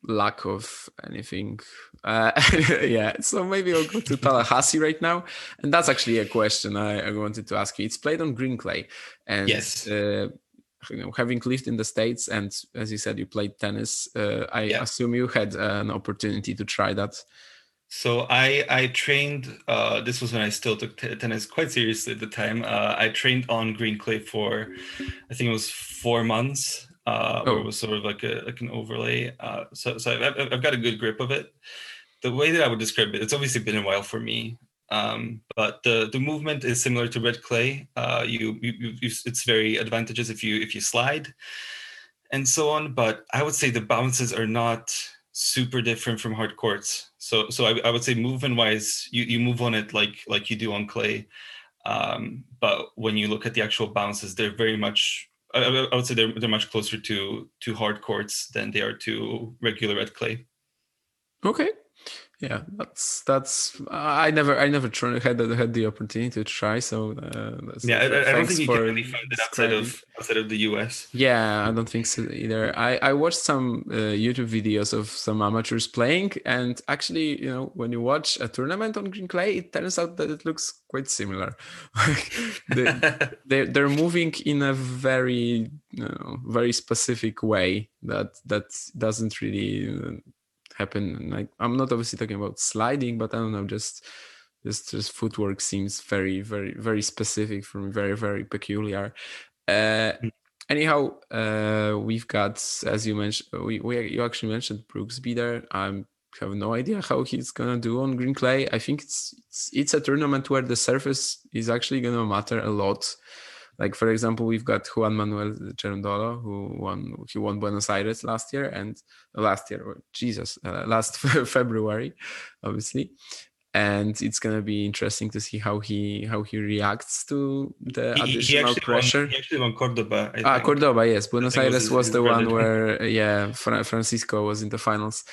lack of anything. Uh, yeah, so maybe I'll go to Tallahassee right now, and that's actually a question I, I wanted to ask you. It's played on green clay, and yes. Uh, you know, having lived in the states and as you said you played tennis uh, i yeah. assume you had an opportunity to try that. So i i trained uh, this was when i still took t- tennis quite seriously at the time. Uh, i trained on green clay for i think it was four months uh, oh. it was sort of like a like an overlay. Uh, so so I've, I've got a good grip of it. The way that i would describe it it's obviously been a while for me um, but the the movement is similar to red clay. Uh, you, you, you, it's very advantageous if you if you slide, and so on. But I would say the bounces are not super different from hard courts. So so I, I would say movement wise, you you move on it like like you do on clay. Um, but when you look at the actual bounces, they're very much I, I would say they're they're much closer to to hard courts than they are to regular red clay. Okay, yeah that's that's i never i never tried, had had the opportunity to try so uh, yeah I, I, don't think you can really find it outside of outside of the us yeah i don't think so either. I i watched some uh, youtube videos of some amateurs playing and actually you know when you watch a tournament on green clay it turns out that it looks quite similar. They, they're, they're moving in a very you know, very specific way that that doesn't really uh, happen. Like I'm not obviously talking about sliding, but I don't know, just just just footwork seems very very very specific for me, very very peculiar. Uh, mm. anyhow, uh, we've got as you mentioned, we, we you actually mentioned Brooksby there. I have no idea how he's gonna do on green clay. I think it's it's, it's a tournament where the surface is actually gonna matter a lot. Like for example, we've got Juan Manuel Cerundolo, who won he won Buenos Aires last year and last year, Jesus, uh, last February, obviously, and it's gonna be interesting to see how he how he reacts to the He, he additional actually pressure. Won, he actually won Cordoba. I Ah, think. Cordoba, yes. Buenos it was Aires was the one where, yeah, Fra- Francisco was in the finals.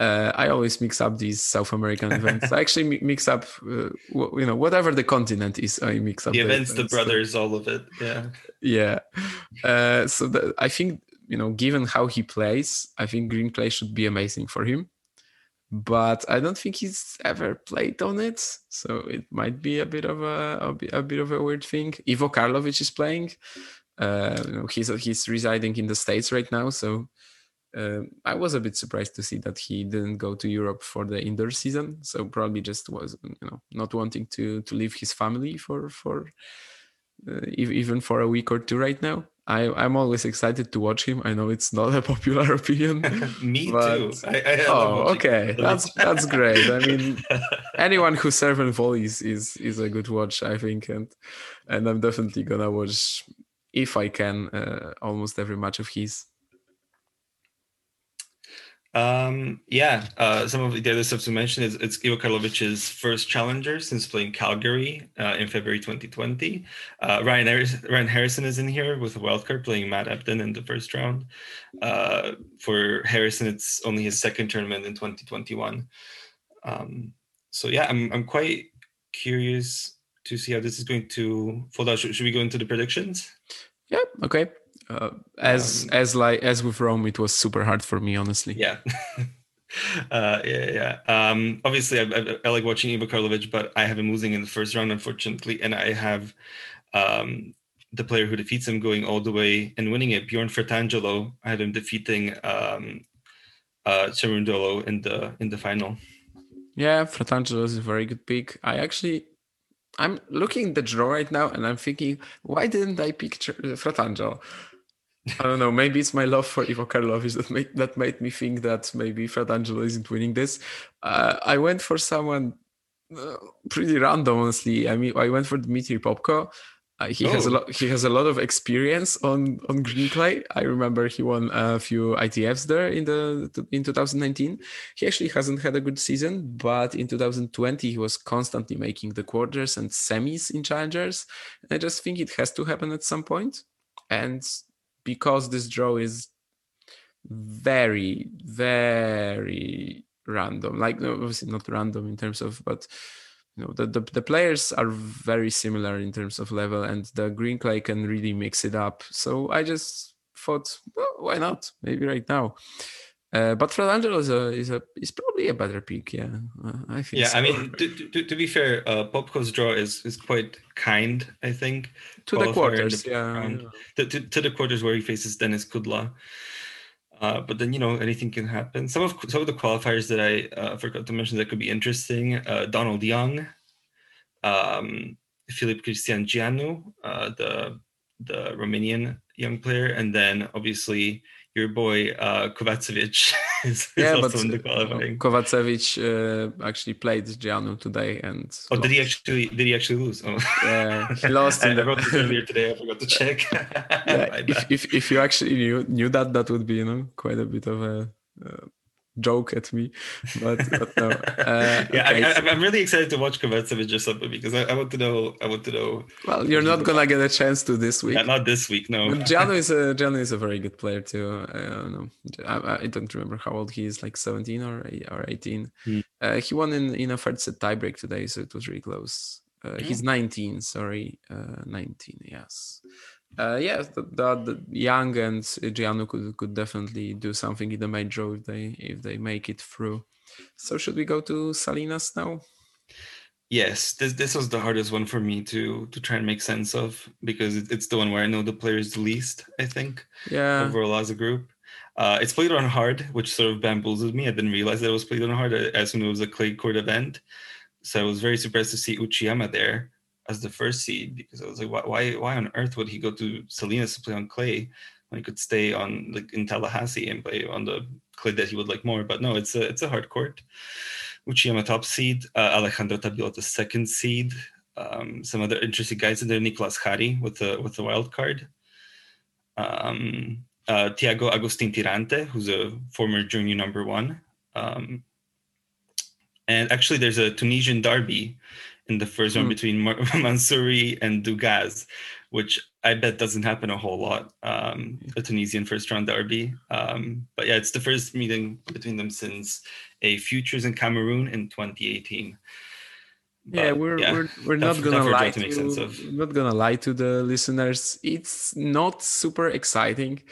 Uh, I always mix up these South American events. I actually mix up, uh, you know, whatever the continent is, I mix up The events, the so- brothers, all of it. Yeah. yeah. Uh, so the, I think, you know, given how he plays, I think green clay should be amazing for him. But I don't think he's ever played on it, so it might be a bit of a a, bit- a bit of a weird thing. Ivo Karlovic is playing. Uh, you know, he's he's residing in the states right now, so uh, I was a bit surprised to see that he didn't go to Europe for the indoor season. So probably just was you know not wanting to to leave his family for for uh, ev- even for a week or two right now. I I'm always excited to watch him. I know it's not a popular opinion. Me But- too. I, I oh, okay, that's that's great. I mean, anyone who serves and volleys is is a good watch, I think, and and I'm definitely gonna watch if I can uh, almost every match of his. Um, yeah, uh, some of the other stuff to mention is it's Ivo Karlovic's first challenger since playing Calgary uh, in February 2020. Uh, Ryan, Harris, Ryan Harrison is in here with a wildcard playing Matt Epton in the first round. Uh, for Harrison, it's only his second tournament in 2021. Um, so yeah, I'm I'm quite curious to see how this is going to fold out. Should, should we go into the predictions? Yeah. Okay. Uh, as Um, as like as with Rome, it was super hard for me, honestly. Yeah. uh, yeah, yeah. Um, obviously, I, I, I like watching Ivo Karlovic, but I have him losing in the first round, unfortunately, and I have um, the player who defeats him going all the way and winning it, Bjorn Fratangelo. I have him defeating um, uh, Cerundolo in the in the final. Yeah, Fratangelo is a very good pick. I actually, I'm looking at the draw right now, and I'm thinking, why didn't I pick Fratangelo? I don't know. Maybe it's my love for Ivo Karlovic that made that made me think that maybe Fratangelo isn't winning this. Uh, I went for someone uh, pretty random, honestly. I mean, I went for Dmitry Popko. Uh, he has a Oh. lot. He has a lot of experience on on green clay. I remember he won a few ITFs there in the in 2019. He actually hasn't had a good season, but in 2020 he was constantly making the quarters and semis in challengers. I just think it has to happen at some point. And because this draw is very, very random, like obviously not random in terms of, but you know the, the the players are very similar in terms of level, and the green clay can really mix it up. So I just thought, well, why not? Maybe right now. Uh, but Fratangelo is a is a is probably a better pick. Yeah, uh, I think. Yeah, so. I mean, to, to, to be fair, uh, Popko's draw is is quite kind. I think to the quarters. the Yeah, to, to, to the quarters where he faces Denis Kudla. Uh, but then you know anything can happen. Some of some of the qualifiers that I uh, forgot to mention that could be interesting: uh, Donald Young, um, Filip Cristian Jianu, uh, the the Romanian young player, and then obviously your boy uh, Kovacevic is, yeah, also but in the uh, qualifying. Kovacevic uh, actually played Jianu today, and Oh, did he actually? Did he actually lose? Oh. Yeah, he lost I, in I the- wrote this earlier today. I forgot to check. yeah, if, if if you actually knew knew that, that would be you know quite a bit of a uh, joke at me, but but no. Uh, yeah, okay, I, I, so- I'm really excited to watch Kovacevic or something because I, I want to know. I want to know. well, you're not gonna get a chance to this week. Yeah, not this week, no. But Jianu is a Jianu is a very good player too. I don't know. I, I don't remember how old he is, like 17 or or 18. Hmm. Uh, he won in in a third set tiebreak today, so it was really close. Uh, He's 19, sorry, uh, 19. Yes. Uh, yes, the, the, the Young and Jianu could could definitely do something in the main draw if they if they make it through. So should we go to Salinas now? Yes, this this was the hardest one for me to to try and make sense of because it's the one where I know the players the least. I think Yeah. overall as a group. Uh, it's played on hard, which sort of bamboozled me. I didn't realize that it was played on hard uh, as soon as it was a clay court event. So I was very surprised to see Uchiyama there. As the first seed because I was like, why, why, why on earth would he go to Salinas to play on clay when he could stay on like in Tallahassee and play on the clay that he would like more? But no, it's a it's a hard court. Uchiyama top seed, uh, Alejandro Tabilo the second seed. Um, some other interesting guys in there, Nicolas Jarry with the with the wild card. Um, uh, Thiago Agustin Tirante, who's a former junior number one. Um, and actually, there's a Tunisian derby in the first round mm. between Mansouri and Dougaz, which I bet doesn't happen a whole lot. Um, a Tunisian first round derby. Um, but yeah, it's the first meeting between them since a Futures in Cameroon in 2018. But, yeah, we're yeah, we're, we're not gonna lie to, to not gonna lie to the listeners. It's not super exciting.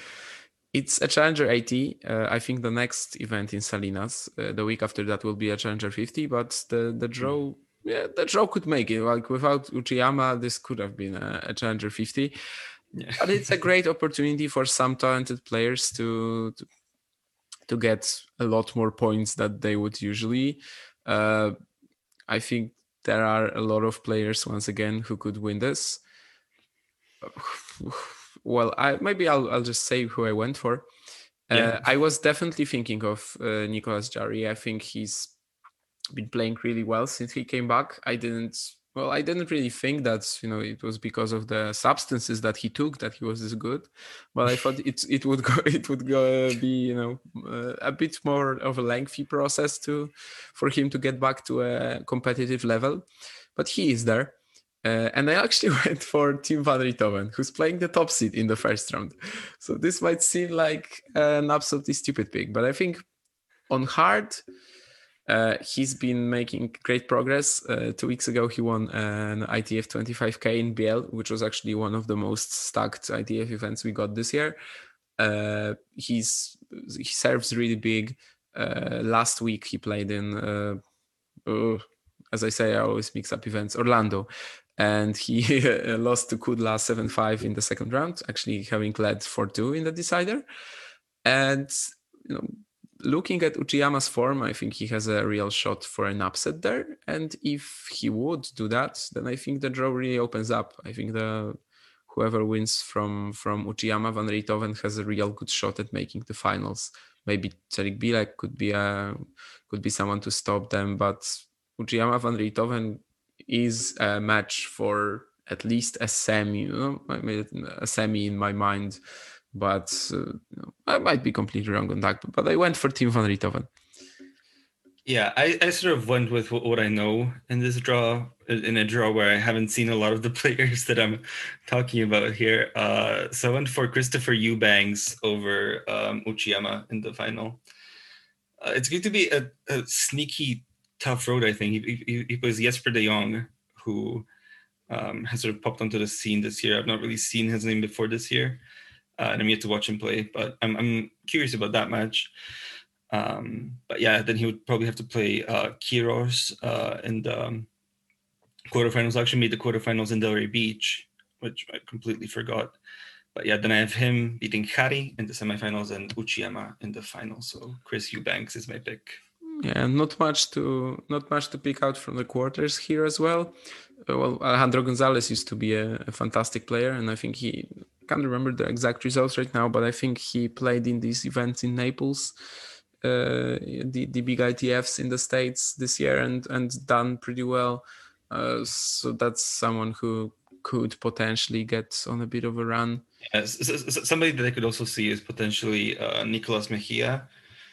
It's a Challenger 80. Uh, I think the next event in Salinas, uh, the week after that, will be a Challenger 50. But the the draw, yeah, the draw could make it. Like without Uchiyama, this could have been a, a Challenger 50. Yeah. but it's a great opportunity for some talented players to, to to get a lot more points that they would usually. Uh, I think there are a lot of players once again who could win this. Well, I maybe I'll I'll just say who I went for. Uh, yeah. Uh, I was definitely thinking of uh, Nicolas Jarry. I think he's been playing really well since he came back. I didn't well, I didn't really think that you know it was because of the substances that he took that he was this good, but I thought it it would go it would go be you know uh, a bit more of a lengthy process to for him to get back to a competitive level, but he is there. Uh, and I actually went for Tim van Rijthoven, who's playing the top seed in the first round. So this might seem like an absolutely stupid pick, but I think on hard, uh, he's been making great progress. Uh, two weeks ago, he won an ITF 25K in Biel, which was actually one of the most stacked ITF events we got this year. Uh, he's he serves really big. Uh, last week, he played in. Uh, oh, as I say, I always mix up events. Orlando, and he lost to Kudla 7-5 in the second round, actually having led 4-2 in the decider. And you know, looking at Uchiyama's form, I think he has a real shot for an upset there. And if he would do that, then I think the draw really opens up. I think the whoever wins from from Uchiyama Van Rijthoven has a real good shot at making the finals. Maybe Celikbilek could be a could be someone to stop them, but Uchiyama Van Rijthoven is a match for at least a semi. You know, a semi in my mind, but uh, I might be completely wrong on that. But I went for Tim van Rijthoven. Yeah, I, I sort of went with what, what I know in this draw, in a draw where I haven't seen a lot of the players that I'm talking about here. Uh, so I went for Christopher Eubanks over um, Uchiyama in the final. Uh, it's going to be a, a sneaky tough road. I think he, he, he plays Jesper de Jong, who um, has sort of popped onto the scene this year. I've not really seen his name before this year, uh, and I'm yet to watch him play. But I'm, I'm curious about that match. Um, but yeah, then he would probably have to play uh, Quiroz uh, in the um, quarterfinals. Actually, made the quarterfinals in Delray Beach, which I completely forgot. But yeah, then I have him beating Jarry in the semifinals and Uchiyama in the final. So Chris Eubanks is my pick. Yeah, not much to not much to pick out from the quarters here as well. Uh, well, Alejandro Gonzalez used to be a, a, fantastic player, and I think he can't remember the exact results right now, but I think he played in these events in Naples, uh, the the big ITFs in the states this year, and and done pretty well. Uh, so that's someone who could potentially get on a bit of a run. Somebody that I could also see is potentially uh, Nicolas Mejia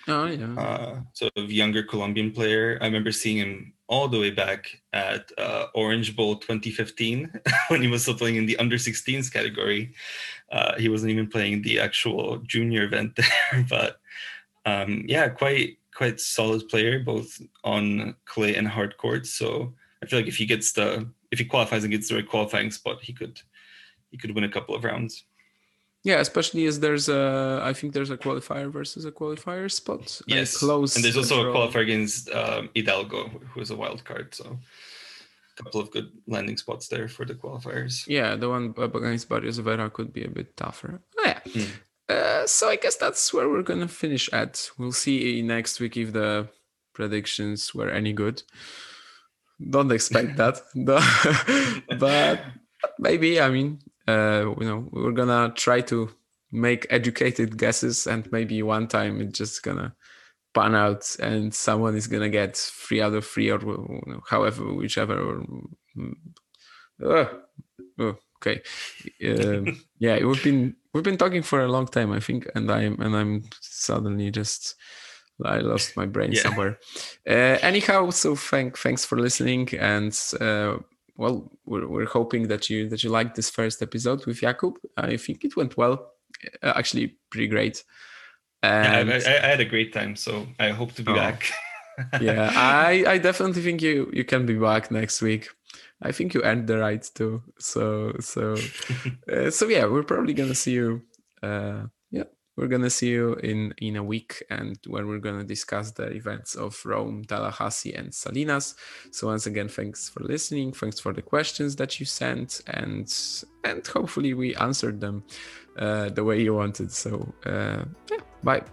Oh yeah. Uh, sort of younger Colombian player. I remember seeing him all the way back at uh, Orange Bowl 2015 when he was still playing in the under 16s category. Uh, he wasn't even playing the actual junior event there, but um, yeah, quite quite solid player both on clay and hard courts. So I feel like if he gets the if he qualifies and gets the right qualifying spot, he could he could win a couple of rounds. Yeah, especially as there's a, I think there's a qualifier versus a qualifier spot. Yes, close. And there's also a qualifier against um, Hidalgo, who is a wild card. So a couple of good landing spots there for the qualifiers. Yeah, the one against Barrios Vera could be a bit tougher. Oh, yeah. Hmm. Uh, so I guess that's where we're gonna finish at. We'll see next week if the predictions were any good. don't expect that. but maybe I mean, uh, you know, we're gonna try to make educated guesses, and maybe one time it's just gonna pan out, and someone is gonna get three out of three, or you know, however, whichever. Or, uh, oh, okay, um, yeah, we've been we've been talking for a long time, I think, and I'm and I'm suddenly just I lost my brain yeah. somewhere. Uh, anyhow, so thank thanks for listening, and uh, well, we're, we're hoping that you that you liked this first episode with Jakub. I think it went well, uh, actually, pretty great. And yeah, I, I, had a great time, so I hope to be oh. back. yeah, I I definitely think you you can be back next week. I think you earned the right to. So so uh, so yeah, we're probably gonna see you. Uh, we're gonna see you in in a week, and where we're gonna discuss the events of Rome, Tallahassee, and Salinas. So once again, thanks for listening. Thanks for the questions that you sent, and and hopefully we answered them uh, the way you wanted. So uh, yeah, bye.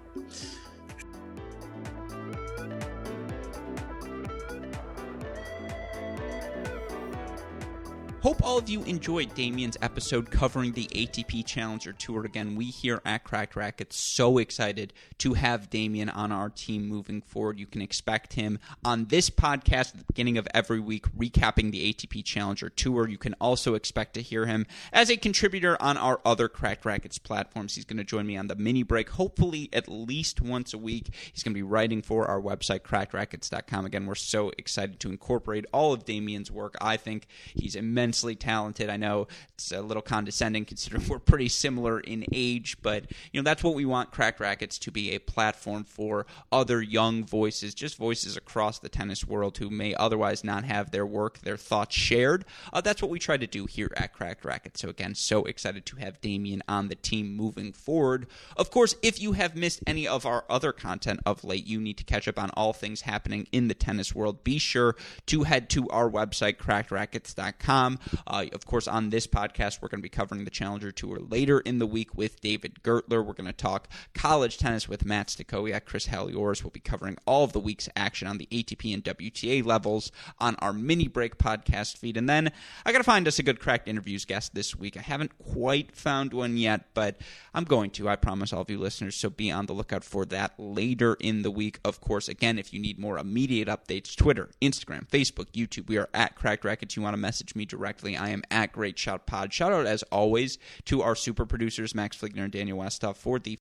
Hope all of you enjoyed Damian's episode covering the ATP Challenger Tour. Again, we here at Cracked Racquets so excited to have Damian on our team moving forward. You can expect him on this podcast at the beginning of every week, recapping the ATP Challenger Tour. You can also expect to hear him as a contributor on our other Cracked Racquets platforms. He's going to join me on the mini break, hopefully at least once a week. He's going to be writing for our website, crackedracquets.com. Again, we're so excited to incorporate all of Damian's work. I think he's immensely immensely talented. I know it's a little condescending considering we're pretty similar in age, but you know that's what we want Cracked Racquets to be a platform for other young voices, just voices across the tennis world who may otherwise not have their work, their thoughts shared. Uh, that's what we try to do here at Cracked Racquets. So again, so excited to have Damian on the team moving forward. Of course, if you have missed any of our other content of late, you need to catch up on all things happening in the tennis world. Be sure to head to our website, crackedracquets.com. Uh, of course, on this podcast, we're going to be covering the Challenger Tour later in the week with David Gertler. We're going to talk college tennis with Matt Stakowiak. Chris Halliors will be covering all of the week's action on the ATP and WTA levels on our mini break podcast feed. And then I got to find us a good cracked interviews guest this week. I haven't quite found one yet, but I'm going to. I promise all of you listeners. So be on the lookout for that later in the week. Of course, again, if you need more immediate updates, Twitter, Instagram, Facebook, YouTube, we are at Cracked Racquets. You want to message me directly directly. I am at Great Shot Pod. Shout out as always to our super producers, Max Fligner and Daniel Westoff, for the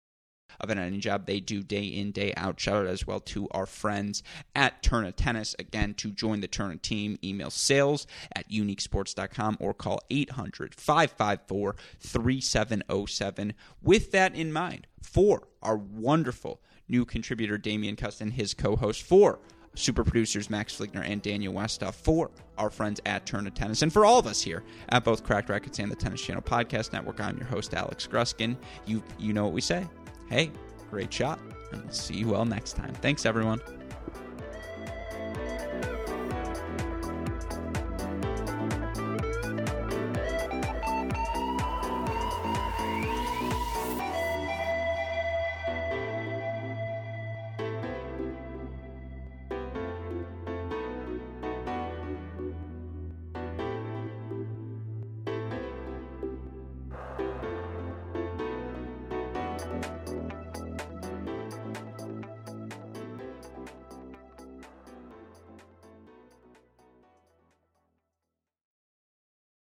of an any job they do day in, day out. Shout out as well to our friends at Tourna Tennis. Again, to join the Tourna team, email sales at uniquesports.com or call 800 554 3707. With that in mind, for our wonderful new contributor, Damian Kust and, his co host, for super producers Max Fligner and Daniel Westoff, for our friends at Tourna Tennis, and for all of us here at both Cracked Racquets and the Tennis Channel Podcast Network. I'm your host, Alex Gruskin. You, you know what we say. Hey, great shot, and we'll see you all next time. Thanks, everyone.